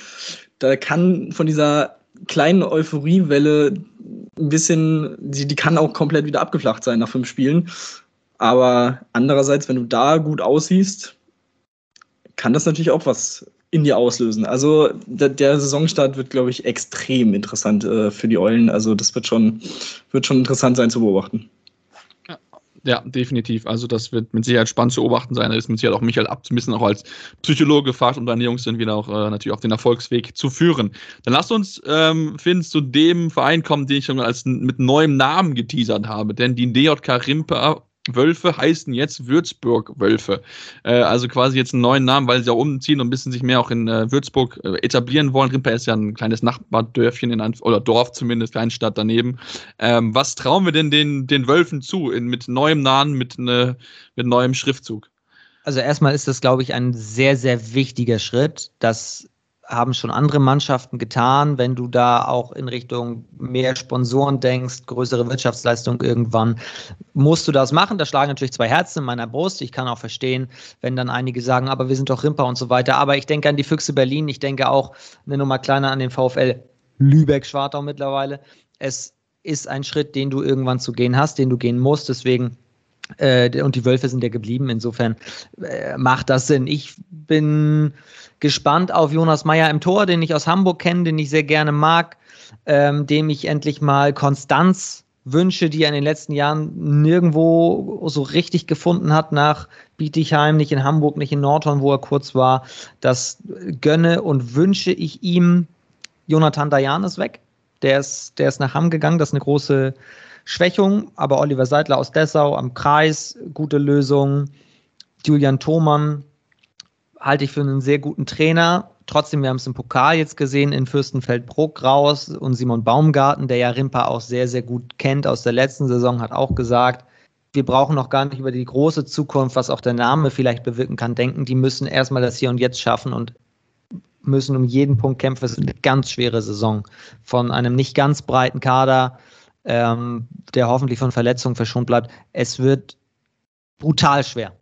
Da kann von dieser kleinen Euphoriewelle ein bisschen, die, die kann auch komplett wieder abgeflacht sein nach fünf Spielen. Aber andererseits, wenn du da gut aussiehst, kann das natürlich auch was in dir auslösen. Also der, der Saisonstart wird, glaube ich, extrem interessant äh, für die Eulen. Also das wird schon, wird schon interessant sein zu beobachten. Ja, definitiv. Also das wird mit Sicherheit spannend zu beobachten sein. Da ist mit Sicherheit auch Michael bisschen auch als Psychologe um deine Jungs dann wieder auch äh, natürlich auf den Erfolgsweg zu führen. Dann lasst uns, ähm, Finn, zu dem Verein kommen, den ich schon als mit neuem Namen geteasert habe. Denn die DJK Rimper Wölfe heißen jetzt Würzburg-Wölfe. Äh, also quasi jetzt einen neuen Namen, weil sie auch umziehen und ein bisschen sich mehr auch in äh, Würzburg äh, etablieren wollen. Rimper ist ja ein kleines Nachbardörfchen in ein, oder Dorf zumindest, Kleinstadt daneben. Ähm, was trauen wir denn den, den Wölfen zu in, mit neuem Namen, mit, ne, mit neuem Schriftzug? Also erstmal ist das, glaube ich, ein sehr, sehr wichtiger Schritt, dass haben schon andere Mannschaften getan. Wenn du da auch in Richtung mehr Sponsoren denkst, größere Wirtschaftsleistung irgendwann, musst du das machen. Da schlagen natürlich zwei Herzen in meiner Brust. Ich kann auch verstehen, wenn dann einige sagen, aber wir sind doch Rimper und so weiter. Aber ich denke an die Füchse Berlin. Ich denke auch eine Nummer kleiner an den VfL Lübeck-Schwartau mittlerweile. Es ist ein Schritt, den du irgendwann zu gehen hast, den du gehen musst. Deswegen äh, und die Wölfe sind ja geblieben. Insofern äh, macht das Sinn. Ich bin gespannt auf Jonas Meyer im Tor, den ich aus Hamburg kenne, den ich sehr gerne mag, ähm, dem ich endlich mal Konstanz wünsche, die er in den letzten Jahren nirgendwo so richtig gefunden hat, nach Bietigheim, nicht in Hamburg, nicht in Nordhorn, wo er kurz war. Das gönne und wünsche ich ihm. Jonathan Dayan ist weg. Der ist, der ist nach Hamm gegangen. Das ist eine große Schwächung. Aber Oliver Seidler aus Dessau am Kreis, gute Lösung. Julian Thomann halte ich für einen sehr guten Trainer. Trotzdem, wir haben es im Pokal jetzt gesehen, in Fürstenfeldbruck raus und Simon Baumgarten, der ja Rimpa auch sehr, sehr gut kennt aus der letzten Saison, hat auch gesagt, wir brauchen noch gar nicht über die große Zukunft, was auch der Name vielleicht bewirken kann, denken. Die müssen erstmal das Hier und Jetzt schaffen und müssen um jeden Punkt kämpfen. Es ist eine ganz schwere Saison von einem nicht ganz breiten Kader, ähm, der hoffentlich von Verletzungen verschont bleibt. Es wird brutal schwer.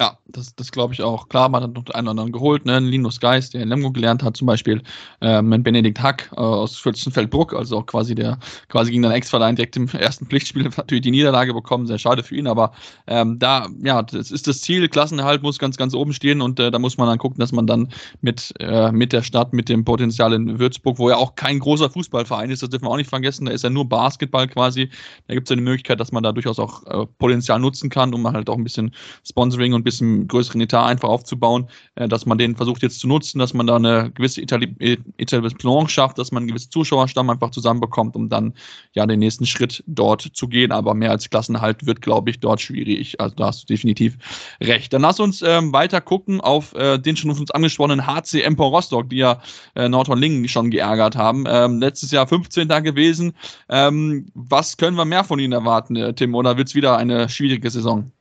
Ja, das, das glaube ich auch. Klar, man hat noch einen oder anderen geholt, ne? Linus Geist, der in Lemgo gelernt hat, zum Beispiel ähm, Benedikt Hack äh, aus Fürstenfeldbruck, also auch quasi der, quasi gegen den Ex-Verein direkt im ersten Pflichtspiel natürlich die Niederlage bekommen, sehr schade für ihn, aber ähm, da, ja, das ist das Ziel, Klassenerhalt muss ganz, ganz oben stehen und äh, da muss man dann gucken, dass man dann mit, äh, mit der Stadt, mit dem Potenzial in Würzburg, wo ja auch kein großer Fußballverein ist, das dürfen wir auch nicht vergessen, da ist ja nur Basketball quasi, da gibt es ja eine Möglichkeit, dass man da durchaus auch äh, Potenzial nutzen kann, um halt auch ein bisschen Sponsoring und ein bisschen größeren Etat einfach aufzubauen, äh, dass man den versucht jetzt zu nutzen, dass man da eine gewisse Etablissement schafft, dass man einen gewissen Zuschauerstamm einfach zusammenbekommt, um dann ja den nächsten Schritt dort zu gehen. Aber mehr als Klassenhalt wird, glaube ich, dort schwierig. Also da hast du definitiv recht. Dann lass uns ähm, weiter gucken auf äh, den schon von uns angesprochenen HC Empor Rostock, die ja äh, Nordhorn-Lingen schon geärgert haben. Ähm, letztes Jahr 15. gewesen. Ähm, was können wir mehr von ihnen erwarten, äh, Tim? Oder wird es wieder eine schwierige Saison?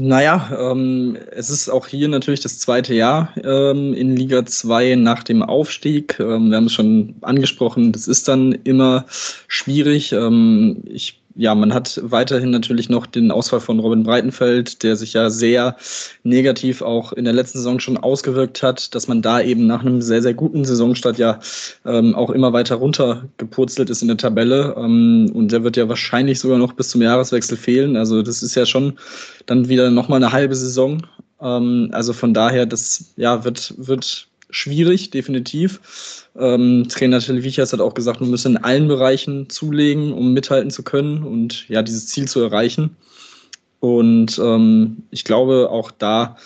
Naja, ähm, es ist auch hier natürlich das zweite Jahr ähm, in Liga 2 nach dem Aufstieg. Ähm, wir haben es schon angesprochen, das ist dann immer schwierig. Ähm, ich ja, man hat weiterhin natürlich noch den Ausfall von Robin Breitenfeld, der sich ja sehr negativ auch in der letzten Saison schon ausgewirkt hat, dass man da eben nach einem sehr, sehr guten Saisonstart ja ähm, auch immer weiter runtergepurzelt ist in der Tabelle. Ähm, und der wird ja wahrscheinlich sogar noch bis zum Jahreswechsel fehlen. Also das ist ja schon dann wieder nochmal eine halbe Saison. Ähm, also von daher, das ja, wird, wird schwierig, definitiv. Ähm, Trainer Televichas hat auch gesagt, man müsse in allen Bereichen zulegen, um mithalten zu können und ja, dieses Ziel zu erreichen. Und ähm, ich glaube, auch da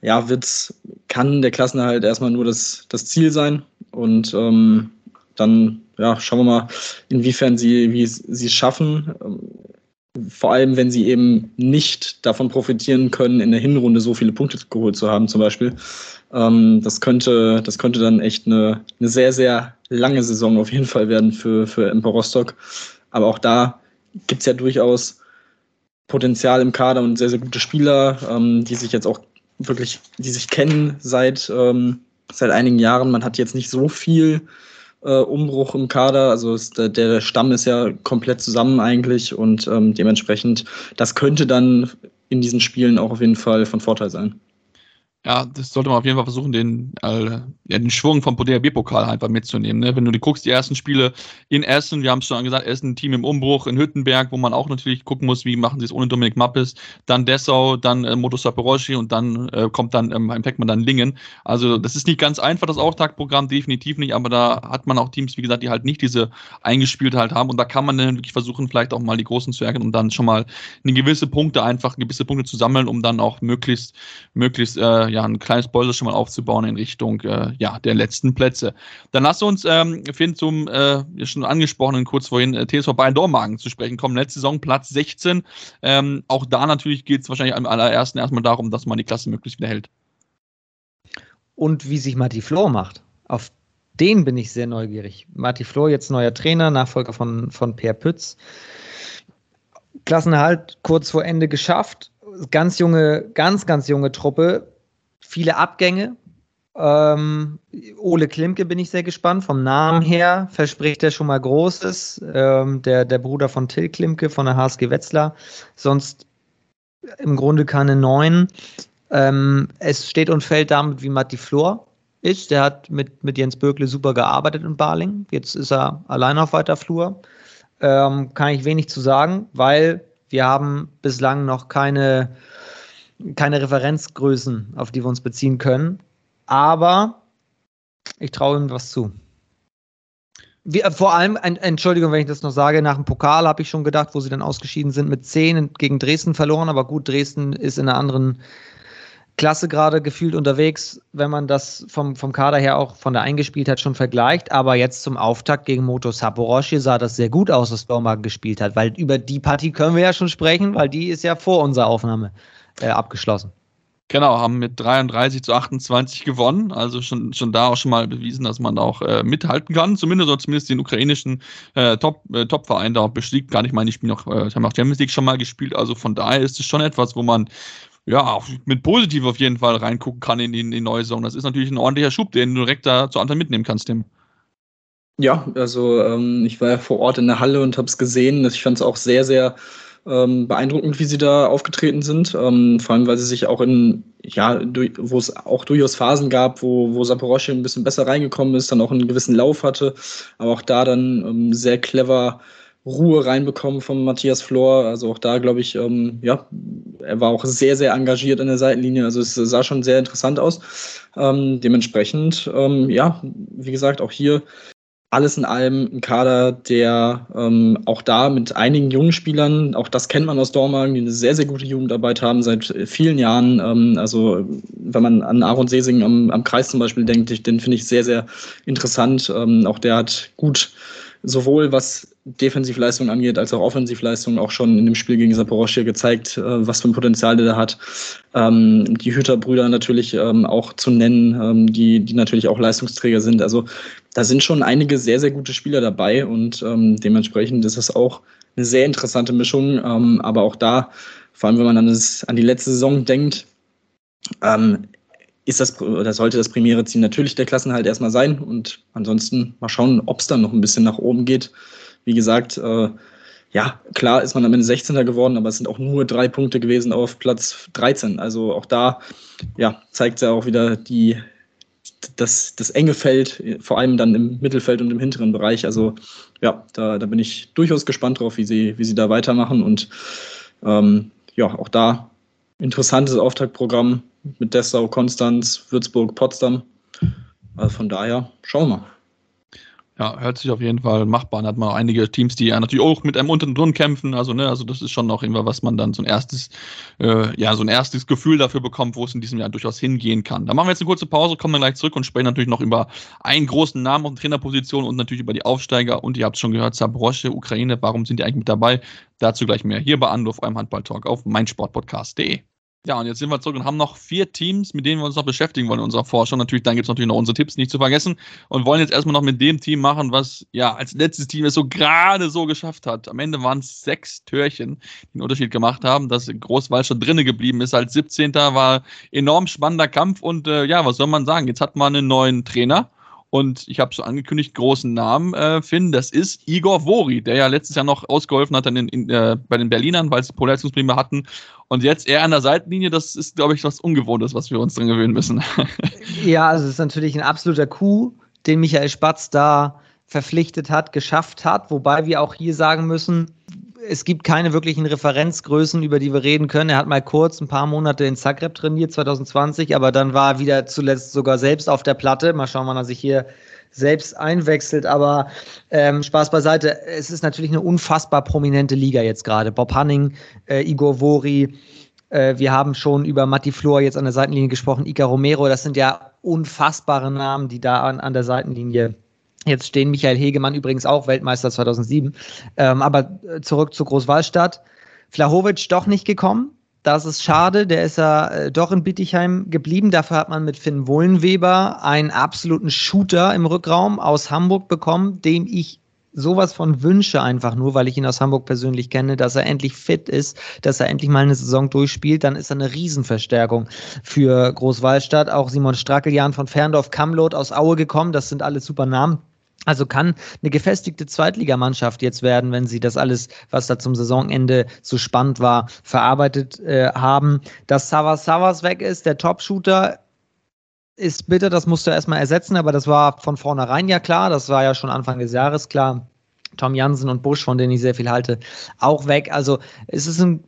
ja, wird's, kann der Klassenerhalt erstmal nur das, das Ziel sein. Und ähm, dann ja, schauen wir mal, inwiefern sie, sie es schaffen. Vor allem, wenn sie eben nicht davon profitieren können, in der Hinrunde so viele Punkte geholt zu haben, zum Beispiel. Ähm, das, könnte, das könnte dann echt eine, eine sehr, sehr lange Saison auf jeden Fall werden für, für Empor Rostock. Aber auch da gibt es ja durchaus Potenzial im Kader und sehr, sehr gute Spieler, ähm, die sich jetzt auch wirklich, die sich kennen seit, ähm, seit einigen Jahren. Man hat jetzt nicht so viel äh, Umbruch im Kader. Also ist, der, der, Stamm ist ja komplett zusammen eigentlich und ähm, dementsprechend, das könnte dann in diesen Spielen auch auf jeden Fall von Vorteil sein. Ja, das sollte man auf jeden Fall versuchen, den, äh, ja, den Schwung vom DRB-Pokal einfach mitzunehmen. Ne? Wenn du die guckst, die ersten Spiele in Essen, wir haben es schon gesagt, Essen ein Team im Umbruch, in Hüttenberg, wo man auch natürlich gucken muss, wie machen sie es ohne Dominik Mappes, dann Dessau, dann äh, Moto Saporoschi und dann äh, kommt dann ähm, ein Peckmann dann Lingen. Also das ist nicht ganz einfach, das Auftaktprogramm, definitiv nicht, aber da hat man auch Teams, wie gesagt, die halt nicht diese eingespielt halt haben und da kann man dann wirklich versuchen, vielleicht auch mal die Großen zu ärgern und dann schon mal eine gewisse Punkte einfach, gewisse Punkte zu sammeln, um dann auch möglichst, möglichst äh, ja, ein kleines Bolster schon mal aufzubauen in Richtung äh, ja, der letzten Plätze. Dann lass uns, ähm, Finn, zum äh, schon angesprochenen kurz vorhin äh, TSV Bayern Dormagen zu sprechen kommen. Letzte Saison Platz 16. Ähm, auch da natürlich geht es wahrscheinlich am allerersten erstmal darum, dass man die Klasse möglichst wieder hält. Und wie sich Matti Flor macht. Auf den bin ich sehr neugierig. Matti Flor, jetzt neuer Trainer, Nachfolger von, von Per Pütz. Klassenerhalt kurz vor Ende geschafft ganz junge, ganz, ganz junge Truppe viele Abgänge. Ähm, Ole Klimke bin ich sehr gespannt. Vom Namen her verspricht er schon mal Großes. Ähm, der, der Bruder von Till Klimke von der HSG Wetzlar. Sonst im Grunde keine neuen. Ähm, es steht und fällt damit, wie Matti Flor ist. Der hat mit, mit Jens Böckle super gearbeitet in Baling. Jetzt ist er allein auf weiter Flur. Ähm, kann ich wenig zu sagen, weil wir haben bislang noch keine keine Referenzgrößen, auf die wir uns beziehen können. Aber ich traue ihm was zu. Wie, äh, vor allem, Entschuldigung, wenn ich das noch sage, nach dem Pokal habe ich schon gedacht, wo sie dann ausgeschieden sind, mit 10 gegen Dresden verloren. Aber gut, Dresden ist in einer anderen Klasse gerade gefühlt unterwegs, wenn man das vom, vom Kader her auch von der Eingespieltheit schon vergleicht. Aber jetzt zum Auftakt gegen Moto Saporoshi sah das sehr gut aus, was Dormagen gespielt hat, weil über die Partie können wir ja schon sprechen, weil die ist ja vor unserer Aufnahme äh, abgeschlossen. Genau, haben mit 33 zu 28 gewonnen. Also schon, schon da auch schon mal bewiesen, dass man da auch äh, mithalten kann. Zumindest oder zumindest den ukrainischen äh, Top, äh, Top-Verein da bestiegt. Gar nicht meine, ich bin noch, äh, haben auch Champions League schon mal gespielt. Also von daher ist es schon etwas, wo man ja auch mit positiv auf jeden Fall reingucken kann in die, in die neue Saison. Das ist natürlich ein ordentlicher Schub, den du direkt da zur Anfang mitnehmen kannst, Tim. Ja, also ähm, ich war ja vor Ort in der Halle und habe es gesehen. Ich fand es auch sehr, sehr ähm, beeindruckend, wie sie da aufgetreten sind. Ähm, vor allem, weil sie sich auch in, ja, wo es auch durchaus Phasen gab, wo, wo Saporosche ein bisschen besser reingekommen ist, dann auch einen gewissen Lauf hatte, aber auch da dann ähm, sehr clever Ruhe reinbekommen von Matthias Flor. Also auch da, glaube ich, ähm, ja, er war auch sehr, sehr engagiert in der Seitenlinie. Also es sah schon sehr interessant aus. Ähm, dementsprechend, ähm, ja, wie gesagt, auch hier alles in allem ein Kader, der ähm, auch da mit einigen jungen Spielern, auch das kennt man aus Dormagen, die eine sehr, sehr gute Jugendarbeit haben seit vielen Jahren. Ähm, also wenn man an Aaron Sesing am, am Kreis zum Beispiel denkt, ich, den finde ich sehr, sehr interessant. Ähm, auch der hat gut sowohl was Defensivleistung angeht, als auch Offensivleistung auch schon in dem Spiel gegen Saporosche gezeigt, äh, was für ein Potenzial der da hat. Ähm, die Hüterbrüder natürlich ähm, auch zu nennen, ähm, die, die natürlich auch Leistungsträger sind. Also da sind schon einige sehr, sehr gute Spieler dabei und ähm, dementsprechend ist es auch eine sehr interessante Mischung. Ähm, aber auch da, vor allem wenn man an, das, an die letzte Saison denkt, ähm, ist das oder sollte das primäre Ziel natürlich der Klassenhalt erstmal sein und ansonsten mal schauen, ob es dann noch ein bisschen nach oben geht. Wie gesagt, äh, ja, klar ist man am Ende 16. geworden, aber es sind auch nur drei Punkte gewesen auf Platz 13. Also auch da ja, zeigt ja auch wieder die, das, das enge Feld, vor allem dann im Mittelfeld und im hinteren Bereich. Also ja, da, da bin ich durchaus gespannt drauf, wie sie, wie sie da weitermachen. Und ähm, ja, auch da interessantes Auftaktprogramm mit Dessau, Konstanz, Würzburg, Potsdam. Also von daher, schauen wir mal. Ja, hört sich auf jeden Fall machbar an. Hat man auch einige Teams, die ja natürlich auch mit einem unten drin kämpfen. Also, ne, also das ist schon noch irgendwas, was man dann so ein erstes, äh, ja, so ein erstes Gefühl dafür bekommt, wo es in diesem Jahr durchaus hingehen kann. Da machen wir jetzt eine kurze Pause, kommen dann gleich zurück und sprechen natürlich noch über einen großen Namen auf der Trainerposition und natürlich über die Aufsteiger. Und ihr habt es schon gehört, Zabrosche, Ukraine, warum sind die eigentlich mit dabei? Dazu gleich mehr hier bei Anruf, eurem Handball-Talk auf meinsportpodcast.de. Ja, und jetzt sind wir zurück und haben noch vier Teams, mit denen wir uns noch beschäftigen wollen in unserer Forschung. Natürlich, dann gibt es natürlich noch unsere Tipps nicht zu vergessen und wollen jetzt erstmal noch mit dem Team machen, was ja als letztes Team es so gerade so geschafft hat. Am Ende waren es sechs Türchen, die einen Unterschied gemacht haben, dass Großwald schon drinnen geblieben ist. Als 17. war enorm spannender Kampf und äh, ja, was soll man sagen? Jetzt hat man einen neuen Trainer und ich habe so angekündigt, großen Namen, äh, Finn, das ist Igor Vori, der ja letztes Jahr noch ausgeholfen hat in, in, äh, bei den Berlinern, weil sie Polleistungsprobleme hatten. Und jetzt eher an der Seitenlinie, das ist, glaube ich, was Ungewohntes, was wir uns dran gewöhnen müssen. ja, also es ist natürlich ein absoluter Coup, den Michael Spatz da verpflichtet hat, geschafft hat, wobei wir auch hier sagen müssen, es gibt keine wirklichen Referenzgrößen, über die wir reden können. Er hat mal kurz ein paar Monate in Zagreb trainiert, 2020, aber dann war er wieder zuletzt sogar selbst auf der Platte. Mal schauen, wann er sich hier selbst einwechselt. Aber ähm, Spaß beiseite, es ist natürlich eine unfassbar prominente Liga jetzt gerade. Bob Hanning, äh, Igor Vori, äh, wir haben schon über Matti Flor jetzt an der Seitenlinie gesprochen, Ica Romero, das sind ja unfassbare Namen, die da an, an der Seitenlinie Jetzt stehen Michael Hegemann übrigens auch Weltmeister 2007. Ähm, aber äh, zurück zu Großwallstadt. Flahovic doch nicht gekommen. Das ist schade. Der ist ja äh, doch in Bittigheim geblieben. Dafür hat man mit Finn Wohlenweber einen absoluten Shooter im Rückraum aus Hamburg bekommen, dem ich sowas von wünsche einfach nur, weil ich ihn aus Hamburg persönlich kenne, dass er endlich fit ist, dass er endlich mal eine Saison durchspielt, dann ist er eine Riesenverstärkung für Großwallstadt. Auch Simon Strackeljan von Ferndorf, Kamlot aus Aue gekommen, das sind alle super Namen. Also kann eine gefestigte Zweitligamannschaft jetzt werden, wenn sie das alles, was da zum Saisonende so spannend war, verarbeitet äh, haben. Dass Savas Savas weg ist, der Top-Shooter, ist bitter, das musst du erstmal ersetzen, aber das war von vornherein ja klar, das war ja schon Anfang des Jahres klar. Tom Jansen und Busch, von denen ich sehr viel halte, auch weg. Also es ist ein,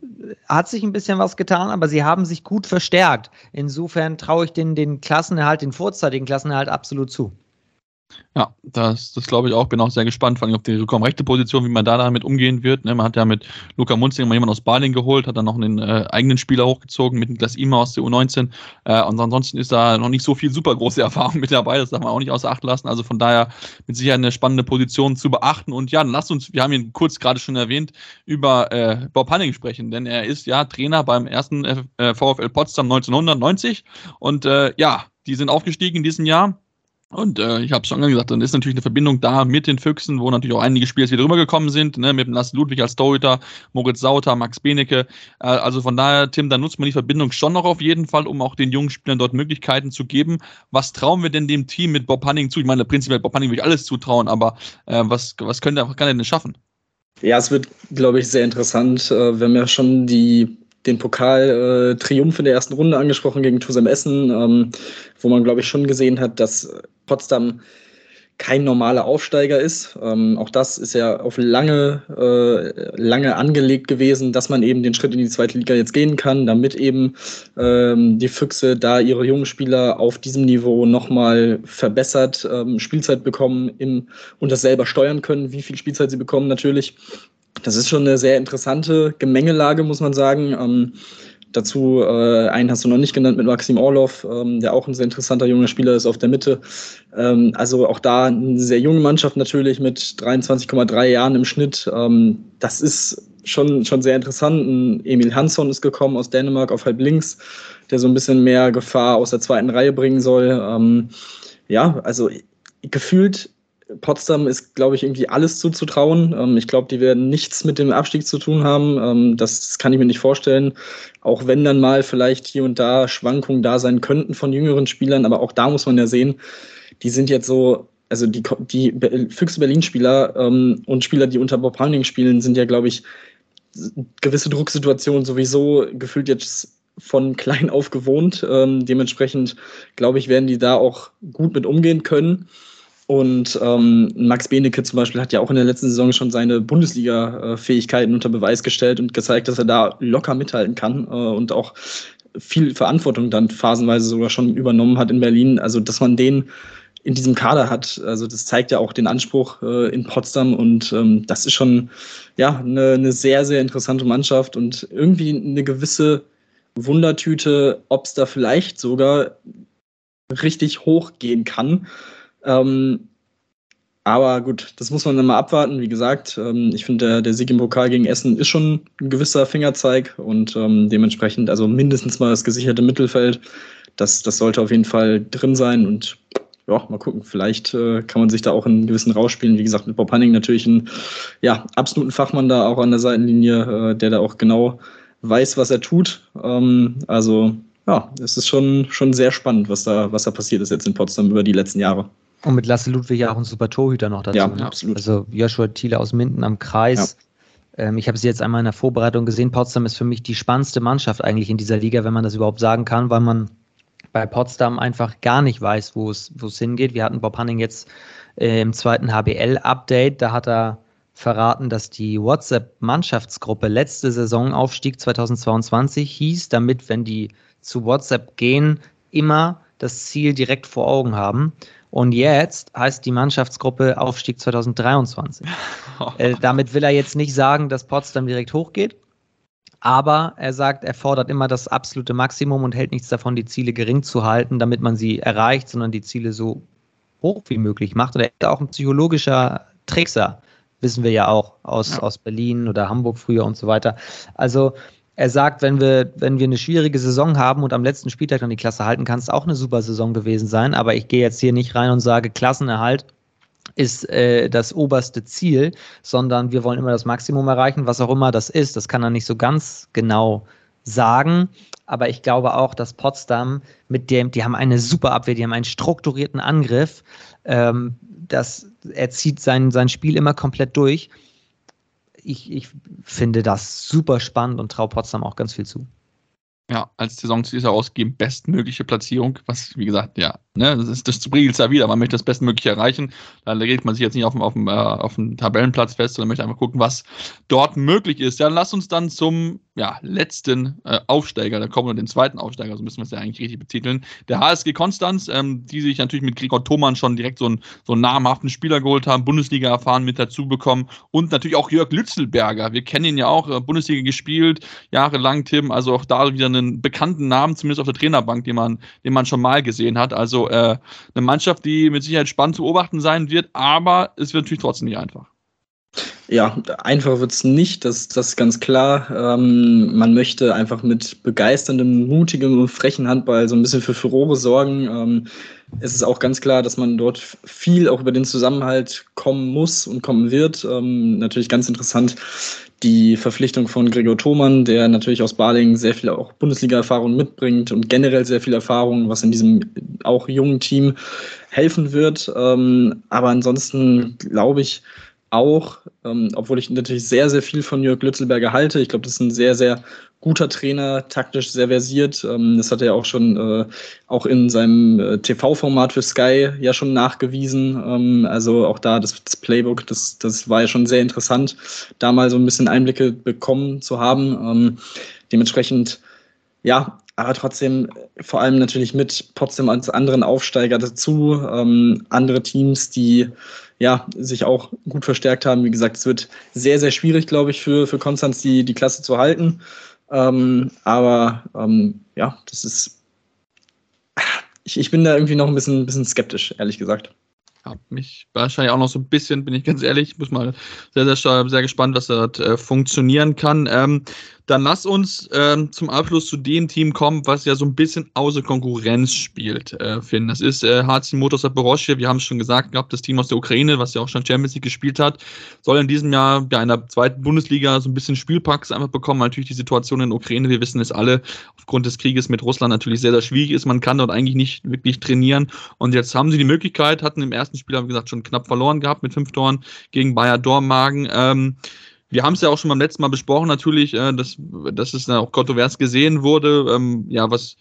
hat sich ein bisschen was getan, aber sie haben sich gut verstärkt. Insofern traue ich den, den Klassenerhalt, den vorzeitigen Klassenerhalt absolut zu. Ja, das, das glaube ich auch. Bin auch sehr gespannt, vor allem auf die rechte Position, wie man da damit umgehen wird. Ne? Man hat ja mit Luca Munzing mal jemanden aus Baling geholt, hat dann noch einen äh, eigenen Spieler hochgezogen mit Niklas Ima aus der U19. Äh, und ansonsten ist da noch nicht so viel super große Erfahrung mit dabei. Das darf man auch nicht außer Acht lassen. Also von daher mit Sicherheit eine spannende Position zu beachten. Und ja, dann lasst uns, wir haben ihn kurz gerade schon erwähnt, über äh, Bob Hanning sprechen, denn er ist ja Trainer beim ersten äh, VfL Potsdam 1990. Und äh, ja, die sind aufgestiegen in diesem Jahr und äh, ich habe es schon gesagt, dann ist natürlich eine Verbindung da mit den Füchsen, wo natürlich auch einige Spieler wieder rübergekommen sind, ne, mit dem Lars Ludwig als Torhüter, Moritz Sauter, Max Benecke. Äh, also von daher, Tim, da nutzt man die Verbindung schon noch auf jeden Fall, um auch den jungen Spielern dort Möglichkeiten zu geben. Was trauen wir denn dem Team mit Bob Hanning zu? Ich meine, prinzipiell Bob Hanning will ich alles zutrauen, aber äh, was, was könnte, kann er denn schaffen? Ja, es wird, glaube ich, sehr interessant. Äh, wir haben ja schon die den Pokal-Triumph äh, in der ersten Runde angesprochen gegen Tusem Essen, ähm, wo man, glaube ich, schon gesehen hat, dass Potsdam kein normaler Aufsteiger ist. Ähm, auch das ist ja auf lange, äh, lange angelegt gewesen, dass man eben den Schritt in die zweite Liga jetzt gehen kann, damit eben ähm, die Füchse da ihre jungen Spieler auf diesem Niveau nochmal verbessert ähm, Spielzeit bekommen im, und das selber steuern können, wie viel Spielzeit sie bekommen natürlich. Das ist schon eine sehr interessante Gemengelage, muss man sagen. Ähm, dazu äh, einen hast du noch nicht genannt mit Maxim Orlov, ähm, der auch ein sehr interessanter junger Spieler ist auf der Mitte. Ähm, also auch da eine sehr junge Mannschaft natürlich mit 23,3 Jahren im Schnitt. Ähm, das ist schon, schon sehr interessant. Ein Emil Hansson ist gekommen aus Dänemark auf halb links, der so ein bisschen mehr Gefahr aus der zweiten Reihe bringen soll. Ähm, ja, also gefühlt Potsdam ist, glaube ich, irgendwie alles zuzutrauen. Ähm, ich glaube, die werden nichts mit dem Abstieg zu tun haben. Ähm, das, das, kann ich mir nicht vorstellen. Auch wenn dann mal vielleicht hier und da Schwankungen da sein könnten von jüngeren Spielern. Aber auch da muss man ja sehen, die sind jetzt so, also die, die Füchse Berlin-Spieler ähm, und Spieler, die unter Bob Hanning spielen, sind ja, glaube ich, gewisse Drucksituationen sowieso gefühlt jetzt von klein auf gewohnt. Ähm, dementsprechend, glaube ich, werden die da auch gut mit umgehen können. Und ähm, Max Benecke zum Beispiel hat ja auch in der letzten Saison schon seine Bundesliga-Fähigkeiten unter Beweis gestellt und gezeigt, dass er da locker mithalten kann äh, und auch viel Verantwortung dann phasenweise sogar schon übernommen hat in Berlin. Also, dass man den in diesem Kader hat, also das zeigt ja auch den Anspruch äh, in Potsdam und ähm, das ist schon ja eine, eine sehr, sehr interessante Mannschaft und irgendwie eine gewisse Wundertüte, ob es da vielleicht sogar richtig hoch gehen kann. Ähm, aber gut, das muss man dann mal abwarten. Wie gesagt, ähm, ich finde, der, der, Sieg im Pokal gegen Essen ist schon ein gewisser Fingerzeig und ähm, dementsprechend also mindestens mal das gesicherte Mittelfeld. Das, das sollte auf jeden Fall drin sein und ja, mal gucken. Vielleicht äh, kann man sich da auch einen gewissen rausspielen. Wie gesagt, mit Bob Hanning natürlich einen ja, absoluten Fachmann da auch an der Seitenlinie, äh, der da auch genau weiß, was er tut. Ähm, also ja, es ist schon, schon sehr spannend, was da, was da passiert ist jetzt in Potsdam über die letzten Jahre. Und mit Lasse Ludwig ja auch ein super Torhüter noch dazu. Ja, ne? absolut. Also Joshua Thiele aus Minden am Kreis. Ja. Ähm, ich habe sie jetzt einmal in der Vorbereitung gesehen. Potsdam ist für mich die spannendste Mannschaft eigentlich in dieser Liga, wenn man das überhaupt sagen kann, weil man bei Potsdam einfach gar nicht weiß, wo es, hingeht. Wir hatten Bob Hanning jetzt äh, im zweiten HBL-Update. Da hat er verraten, dass die WhatsApp-Mannschaftsgruppe letzte Saison Aufstieg 2022 hieß, damit, wenn die zu WhatsApp gehen, immer das Ziel direkt vor Augen haben. Und jetzt heißt die Mannschaftsgruppe Aufstieg 2023. äh, damit will er jetzt nicht sagen, dass Potsdam direkt hochgeht. Aber er sagt, er fordert immer das absolute Maximum und hält nichts davon, die Ziele gering zu halten, damit man sie erreicht, sondern die Ziele so hoch wie möglich macht. Und er ist auch ein psychologischer Trickser, wissen wir ja auch aus, ja. aus Berlin oder Hamburg früher und so weiter. Also er sagt, wenn wir, wenn wir eine schwierige Saison haben und am letzten Spieltag dann die Klasse halten, kann es auch eine super Saison gewesen sein. Aber ich gehe jetzt hier nicht rein und sage, Klassenerhalt ist äh, das oberste Ziel, sondern wir wollen immer das Maximum erreichen, was auch immer das ist. Das kann er nicht so ganz genau sagen. Aber ich glaube auch, dass Potsdam mit dem, die haben eine super Abwehr, die haben einen strukturierten Angriff. Ähm, das, er zieht sein, sein Spiel immer komplett durch ich, ich finde das super spannend und traue Potsdam auch ganz viel zu. Ja, als Saisonziel herausgeben, bestmögliche Platzierung, was, wie gesagt, ja, Ne, das, ist, das spiegelt ja wieder. Man möchte das Bestmögliche erreichen. Da legt man sich jetzt nicht auf dem, auf dem, äh, auf dem Tabellenplatz fest, sondern möchte einfach gucken, was dort möglich ist. Ja, lass uns dann zum ja, letzten äh, Aufsteiger, da kommen wir den zweiten Aufsteiger, so müssen wir es ja eigentlich richtig betiteln. Der HSG Konstanz, ähm, die sich natürlich mit Gregor Thomann schon direkt so einen, so einen namhaften Spieler geholt haben, Bundesliga erfahren mit dazu bekommen und natürlich auch Jörg Lützelberger. Wir kennen ihn ja auch, äh, Bundesliga gespielt, jahrelang Tim, also auch da wieder einen bekannten Namen, zumindest auf der Trainerbank, den man, den man schon mal gesehen hat. Also äh, eine Mannschaft, die mit Sicherheit spannend zu beobachten sein wird, aber es wird natürlich trotzdem nicht einfach. Ja, einfach wird es nicht, das, das ist ganz klar. Ähm, man möchte einfach mit begeisterndem, mutigem und frechen Handball so ein bisschen für Furore sorgen. Ähm, es ist auch ganz klar, dass man dort viel auch über den Zusammenhalt kommen muss und kommen wird. Ähm, natürlich ganz interessant die Verpflichtung von Gregor Thomann, der natürlich aus Balingen sehr viel auch Bundesliga-Erfahrung mitbringt und generell sehr viel Erfahrung, was in diesem auch jungen Team helfen wird. Ähm, aber ansonsten glaube ich, auch, ähm, obwohl ich natürlich sehr, sehr viel von Jörg Lützelberger halte. Ich glaube, das ist ein sehr, sehr guter Trainer, taktisch sehr versiert. Ähm, das hat er auch schon äh, auch in seinem äh, TV-Format für Sky ja schon nachgewiesen. Ähm, also auch da das, das, Playbook, das, das war ja schon sehr interessant, da mal so ein bisschen Einblicke bekommen zu haben. Ähm, dementsprechend, ja, aber trotzdem vor allem natürlich mit Potsdam als anderen Aufsteiger dazu, andere Teams, die ja, sich auch gut verstärkt haben. Wie gesagt, es wird sehr, sehr schwierig, glaube ich, für, für Konstanz die, die Klasse zu halten. Ähm, aber ähm, ja, das ist. Ich, ich bin da irgendwie noch ein bisschen, bisschen skeptisch, ehrlich gesagt habe mich wahrscheinlich auch noch so ein bisschen, bin ich ganz ehrlich, ich muss mal sehr, sehr, sehr gespannt, was da äh, funktionieren kann. Ähm, dann lass uns ähm, zum Abschluss zu dem Team kommen, was ja so ein bisschen außer Konkurrenz spielt, äh, Finn. Das ist äh, HC Motors Zaporozhye. Wir haben es schon gesagt gehabt, das Team aus der Ukraine, was ja auch schon Champions League gespielt hat, soll in diesem Jahr ja in der zweiten Bundesliga so ein bisschen Spielpraxis einfach bekommen. Natürlich die Situation in der Ukraine, wir wissen es alle, aufgrund des Krieges mit Russland natürlich sehr, sehr schwierig ist. Man kann dort eigentlich nicht wirklich trainieren. Und jetzt haben sie die Möglichkeit, hatten im ersten Spiel, wie gesagt, schon knapp verloren gehabt mit fünf Toren gegen Bayer Dormagen. Ähm, wir haben es ja auch schon beim letzten Mal besprochen, natürlich, äh, dass, dass es dann auch kontrovers gesehen wurde. Ähm, ja, was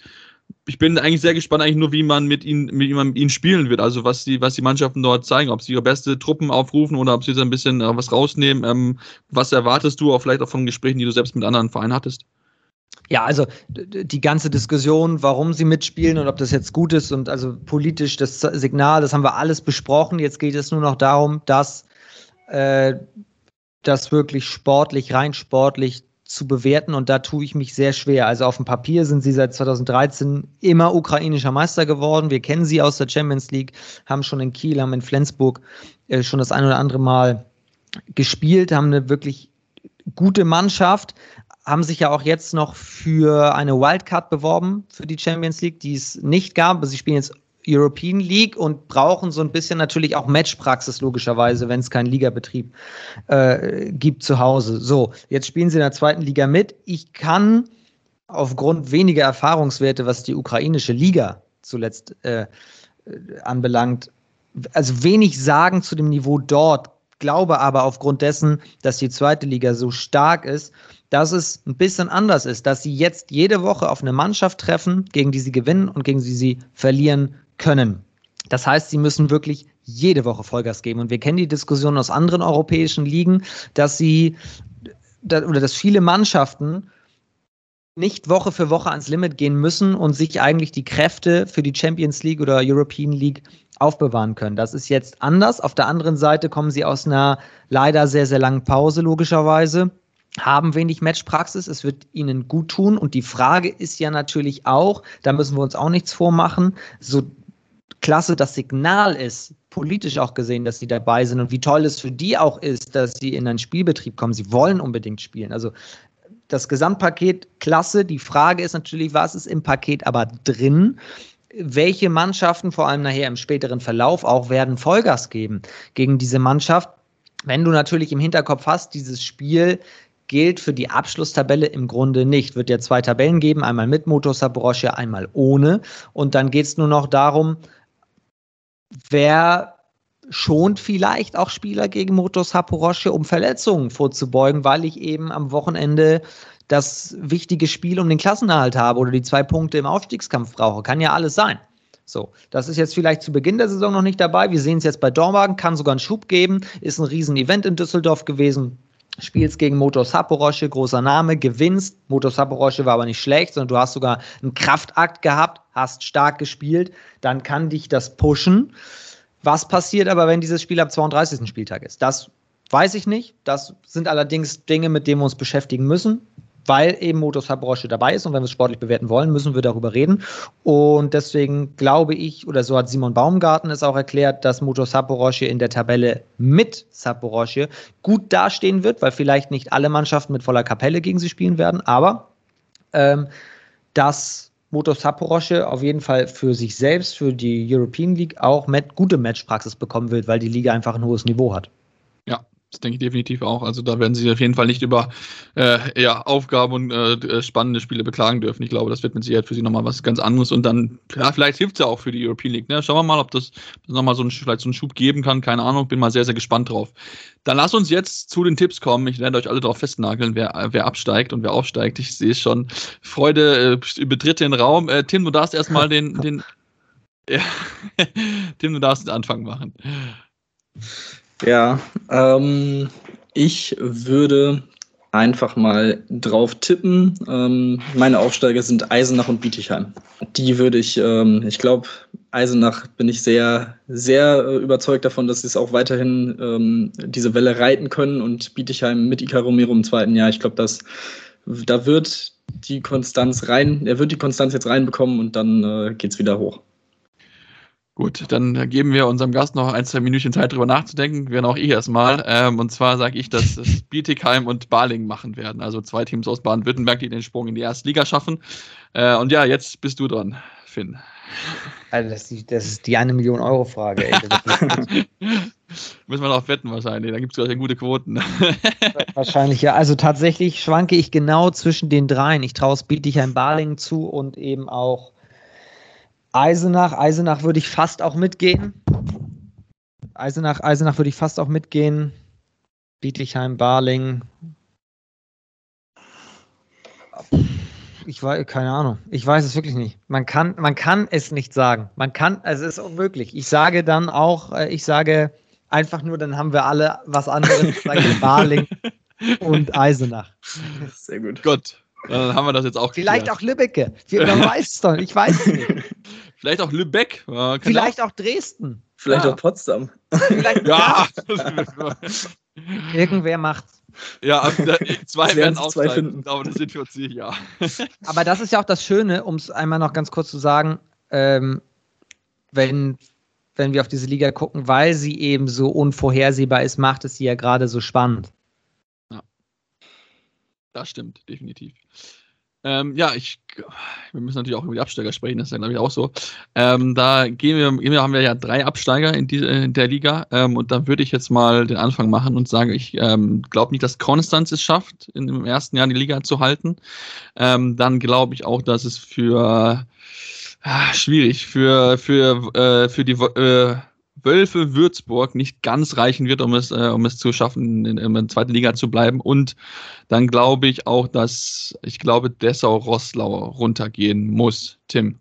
ich bin eigentlich sehr gespannt, eigentlich nur, wie man mit ihnen, wie man mit ihnen spielen wird. Also was die, was die Mannschaften dort zeigen, ob sie ihre beste Truppen aufrufen oder ob sie so ein bisschen äh, was rausnehmen. Ähm, was erwartest du auch vielleicht auch von Gesprächen, die du selbst mit anderen Vereinen hattest? Ja, also die ganze Diskussion, warum sie mitspielen und ob das jetzt gut ist und also politisch das Signal, das haben wir alles besprochen. Jetzt geht es nur noch darum, dass äh, das wirklich sportlich, rein sportlich zu bewerten und da tue ich mich sehr schwer. Also auf dem Papier sind sie seit 2013 immer ukrainischer Meister geworden. Wir kennen sie aus der Champions League, haben schon in Kiel, haben in Flensburg äh, schon das ein oder andere Mal gespielt, haben eine wirklich gute Mannschaft, haben sich ja auch jetzt noch für eine Wildcard beworben für die Champions League, die es nicht gab. Sie spielen jetzt European League und brauchen so ein bisschen natürlich auch Matchpraxis, logischerweise, wenn es keinen Ligabetrieb äh, gibt zu Hause. So, jetzt spielen sie in der zweiten Liga mit. Ich kann aufgrund weniger Erfahrungswerte, was die ukrainische Liga zuletzt äh, anbelangt, also wenig sagen zu dem Niveau dort, glaube aber aufgrund dessen, dass die zweite Liga so stark ist, dass es ein bisschen anders ist, dass sie jetzt jede Woche auf eine Mannschaft treffen, gegen die sie gewinnen und gegen die sie verlieren können. Das heißt, sie müssen wirklich jede Woche Vollgas geben. Und wir kennen die Diskussion aus anderen europäischen Ligen, dass sie oder dass viele Mannschaften nicht Woche für Woche ans Limit gehen müssen und sich eigentlich die Kräfte für die Champions League oder European League aufbewahren können. Das ist jetzt anders. Auf der anderen Seite kommen sie aus einer leider sehr, sehr langen Pause, logischerweise haben wenig Matchpraxis, es wird ihnen gut tun. Und die Frage ist ja natürlich auch, da müssen wir uns auch nichts vormachen, so klasse das Signal ist, politisch auch gesehen, dass sie dabei sind und wie toll es für die auch ist, dass sie in einen Spielbetrieb kommen. Sie wollen unbedingt spielen. Also das Gesamtpaket klasse. Die Frage ist natürlich, was ist im Paket aber drin? Welche Mannschaften, vor allem nachher im späteren Verlauf, auch werden Vollgas geben gegen diese Mannschaft? Wenn du natürlich im Hinterkopf hast, dieses Spiel gilt für die Abschlusstabelle im Grunde nicht. Wird ja zwei Tabellen geben, einmal mit Motor Sabrosche, einmal ohne. Und dann geht es nur noch darum, wer schont vielleicht auch Spieler gegen Motor Saporosche, um Verletzungen vorzubeugen, weil ich eben am Wochenende das wichtige Spiel um den Klassenerhalt habe oder die zwei Punkte im Aufstiegskampf brauche. Kann ja alles sein. So, das ist jetzt vielleicht zu Beginn der Saison noch nicht dabei. Wir sehen es jetzt bei Dormagen, kann sogar einen Schub geben, ist ein Riesen-Event in Düsseldorf gewesen. Spielst gegen Motor Saporosche, großer Name, gewinnst. Motor Saporosche war aber nicht schlecht, sondern du hast sogar einen Kraftakt gehabt, hast stark gespielt. Dann kann dich das pushen. Was passiert aber, wenn dieses Spiel am 32. Spieltag ist? Das weiß ich nicht. Das sind allerdings Dinge, mit denen wir uns beschäftigen müssen weil eben Motos Habrosche dabei ist und wenn wir es sportlich bewerten wollen, müssen wir darüber reden. Und deswegen glaube ich, oder so hat Simon Baumgarten es auch erklärt, dass Motos Saporosche in der Tabelle mit Saporosche gut dastehen wird, weil vielleicht nicht alle Mannschaften mit voller Kapelle gegen sie spielen werden, aber ähm, dass Motos Saporosche auf jeden Fall für sich selbst, für die European League auch mit gute Matchpraxis bekommen wird, weil die Liga einfach ein hohes Niveau hat. Das denke ich definitiv auch. Also da werden sie auf jeden Fall nicht über äh, ja, Aufgaben und äh, spannende Spiele beklagen dürfen. Ich glaube, das wird mit Sicherheit für sie nochmal was ganz anderes. Und dann, ja, vielleicht hilft es ja auch für die European League. Ne? Schauen wir mal, ob das, nochmal so einen, vielleicht so einen Schub geben kann. Keine Ahnung, bin mal sehr, sehr gespannt drauf. Dann lass uns jetzt zu den Tipps kommen. Ich werde euch alle darauf festnageln, wer, wer absteigt und wer aufsteigt. Ich sehe schon. Freude äh, betritt den Raum. Äh, Tim, du darfst erstmal den, den Tim, du darfst den Anfang machen. Ja, ähm, ich würde einfach mal drauf tippen. Ähm, meine Aufsteiger sind Eisenach und Bietigheim. Die würde ich, ähm, ich glaube, Eisenach bin ich sehr, sehr äh, überzeugt davon, dass sie es auch weiterhin ähm, diese Welle reiten können und Bietigheim mit Ika Romero im zweiten Jahr. Ich glaube, dass da wird die Konstanz rein, er wird die Konstanz jetzt reinbekommen und dann äh, geht es wieder hoch. Gut, dann geben wir unserem Gast noch ein, zwei Minütchen Zeit, drüber nachzudenken. Werden auch ich erstmal. Ähm, und zwar sage ich, dass es Bietigheim und Baling machen werden. Also zwei Teams aus Baden-Württemberg, die den Sprung in die erste Liga schaffen. Äh, und ja, jetzt bist du dran, Finn. Also das, ist die, das ist die eine Million Euro Frage. Müssen wir noch wetten wahrscheinlich. Da gibt es gleich gute Quoten. wahrscheinlich ja. Also tatsächlich schwanke ich genau zwischen den dreien. Ich traue es Bietigheim Baling zu und eben auch Eisenach, Eisenach würde ich fast auch mitgehen. Eisenach, Eisenach würde ich fast auch mitgehen. Bietigheim, Barling. Ich weiß, keine Ahnung. Ich weiß es wirklich nicht. Man kann, man kann es nicht sagen. Man kann, also es ist unmöglich. Ich sage dann auch, äh, ich sage einfach nur, dann haben wir alle was anderes. Ich sage Barling und Eisenach. Sehr gut. Gut. Dann haben wir das jetzt auch Vielleicht geklärt. auch Lübbecke. Man weiß es doch. Ich weiß es nicht. Vielleicht auch Lübeck. Vielleicht auch, auch Dresden. Vielleicht ja. auch Potsdam. Vielleicht ja. Irgendwer macht's. Ja, zwei werden auch zwei finden. Ich glaube, das sind wir uns sicher. Aber das ist ja auch das Schöne, um es einmal noch ganz kurz zu sagen, ähm, wenn, wenn wir auf diese Liga gucken, weil sie eben so unvorhersehbar ist, macht es sie ja gerade so spannend. Das stimmt, definitiv. Ähm, ja, ich, wir müssen natürlich auch über die Absteiger sprechen, das ist ja, glaube ich, auch so. Ähm, da gehen wir, haben wir ja drei Absteiger in, die, in der Liga ähm, und da würde ich jetzt mal den Anfang machen und sagen, ich ähm, glaube nicht, dass Konstanz es schafft, in, im ersten Jahr die Liga zu halten. Ähm, dann glaube ich auch, dass es für äh, schwierig, für, für, äh, für die äh, Wölfe Würzburg nicht ganz reichen wird, um es, äh, um es zu schaffen, in, in der zweiten Liga zu bleiben. Und dann glaube ich auch, dass ich glaube, Dessau-Rosslau runtergehen muss. Tim.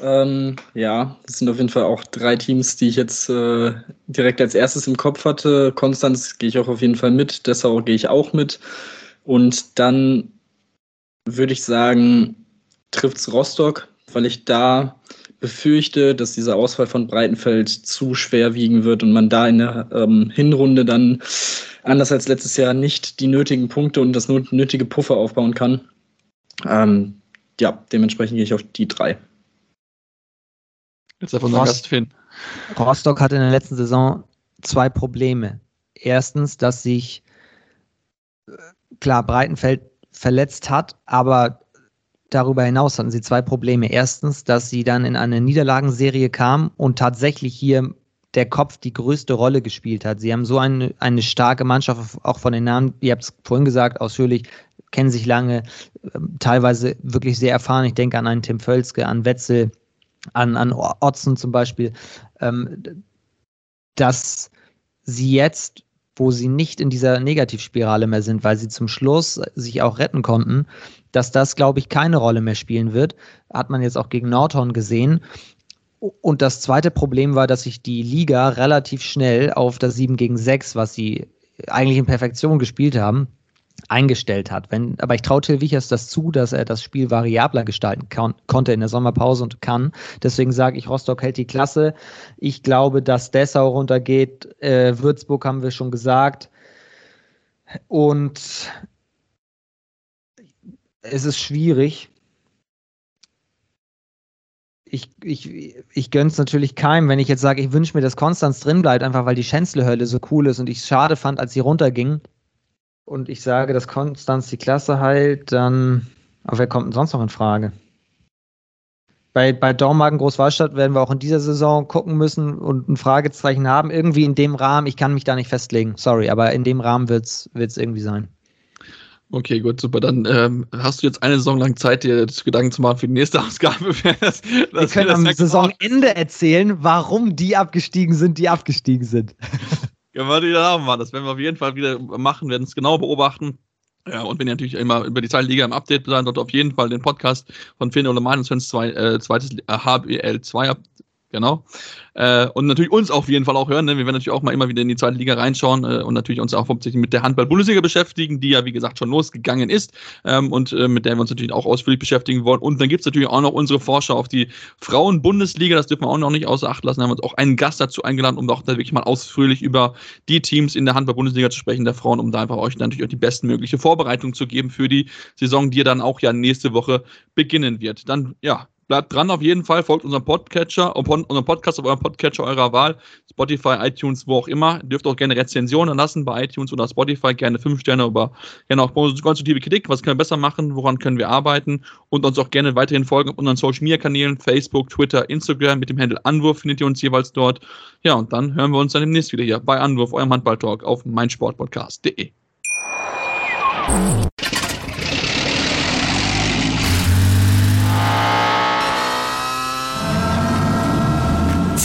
Ähm, ja, das sind auf jeden Fall auch drei Teams, die ich jetzt äh, direkt als erstes im Kopf hatte. Konstanz gehe ich auch auf jeden Fall mit, Dessau gehe ich auch mit. Und dann würde ich sagen, trifft es Rostock, weil ich da befürchte, dass dieser Ausfall von Breitenfeld zu schwer wiegen wird und man da in der ähm, Hinrunde dann anders als letztes Jahr nicht die nötigen Punkte und das nötige Puffer aufbauen kann. Ähm, ja, dementsprechend gehe ich auf die drei. Jetzt davon Rost Finn. Rostock hatte in der letzten Saison zwei Probleme. Erstens, dass sich äh, klar Breitenfeld verletzt hat, aber Darüber hinaus hatten sie zwei Probleme. Erstens, dass sie dann in eine Niederlagenserie kam und tatsächlich hier der Kopf die größte Rolle gespielt hat. Sie haben so eine, eine starke Mannschaft, auch von den Namen, ihr habt es vorhin gesagt, ausführlich, kennen sich lange, ähm, teilweise wirklich sehr erfahren. Ich denke an einen Tim Völzke, an Wetzel, an, an Otzen zum Beispiel, ähm, dass sie jetzt wo sie nicht in dieser Negativspirale mehr sind, weil sie zum Schluss sich auch retten konnten, dass das, glaube ich, keine Rolle mehr spielen wird. Hat man jetzt auch gegen Nordhorn gesehen. Und das zweite Problem war, dass sich die Liga relativ schnell auf das 7 gegen 6, was sie eigentlich in Perfektion gespielt haben, eingestellt hat. Wenn, aber ich traue Till Wichers das zu, dass er das Spiel variabler gestalten kann, konnte in der Sommerpause und kann. Deswegen sage ich, Rostock hält die Klasse. Ich glaube, dass Dessau runtergeht. Äh, Würzburg haben wir schon gesagt. Und es ist schwierig. Ich, ich, ich gönne es natürlich keinem, wenn ich jetzt sage, ich wünsche mir, dass Konstanz drin bleibt, einfach weil die Schänzle-Hölle so cool ist und ich es schade fand, als sie runterging und ich sage, dass Konstanz die Klasse heilt, dann. Aber wer kommt denn sonst noch in Frage? Bei, bei Dormagen Großwallstadt werden wir auch in dieser Saison gucken müssen und ein Fragezeichen haben. Irgendwie in dem Rahmen, ich kann mich da nicht festlegen, sorry, aber in dem Rahmen wird es irgendwie sein. Okay, gut, super. Dann ähm, hast du jetzt eine Saison lang Zeit, dir Gedanken zu machen für die nächste Ausgabe. Das, wir können am Saisonende erzählen, warum die abgestiegen sind, die abgestiegen sind. Können wir wieder haben, Mann. Das werden wir auf jeden Fall wieder machen, werden es genau beobachten. Ja, und wenn ihr natürlich immer über die zweite Liga im Update seid, dort auf jeden Fall den Podcast von Finn oder Meinung Svens zwei, äh, zweites äh, HBL 2 Genau. Äh, und natürlich uns auf jeden Fall auch hören. Ne? Wir werden natürlich auch mal immer wieder in die zweite Liga reinschauen äh, und natürlich uns auch hauptsächlich mit der Handball-Bundesliga beschäftigen, die ja, wie gesagt, schon losgegangen ist ähm, und äh, mit der wir uns natürlich auch ausführlich beschäftigen wollen. Und dann gibt es natürlich auch noch unsere Vorschau auf die Frauen-Bundesliga. Das dürfen wir auch noch nicht außer Acht lassen. Da haben wir uns auch einen Gast dazu eingeladen, um auch da wirklich mal ausführlich über die Teams in der Handball-Bundesliga zu sprechen, der Frauen, um da einfach euch natürlich auch die bestmögliche Vorbereitung zu geben für die Saison, die ja dann auch ja nächste Woche beginnen wird. Dann, ja, Bleibt dran auf jeden Fall, folgt unserem Podcatcher, unserem Podcast auf eurem Podcatcher eurer Wahl, Spotify, iTunes, wo auch immer. Ihr dürft auch gerne Rezensionen lassen bei iTunes oder Spotify, gerne fünf Sterne, aber gerne auch konstruktive Kritik, was können wir besser machen, woran können wir arbeiten und uns auch gerne weiterhin folgen auf unseren Social Media Kanälen, Facebook, Twitter, Instagram mit dem Handle Anwurf findet ihr uns jeweils dort. Ja, und dann hören wir uns dann demnächst wieder hier bei Anwurf, eurem Handball-Talk auf meinsportpodcast.de.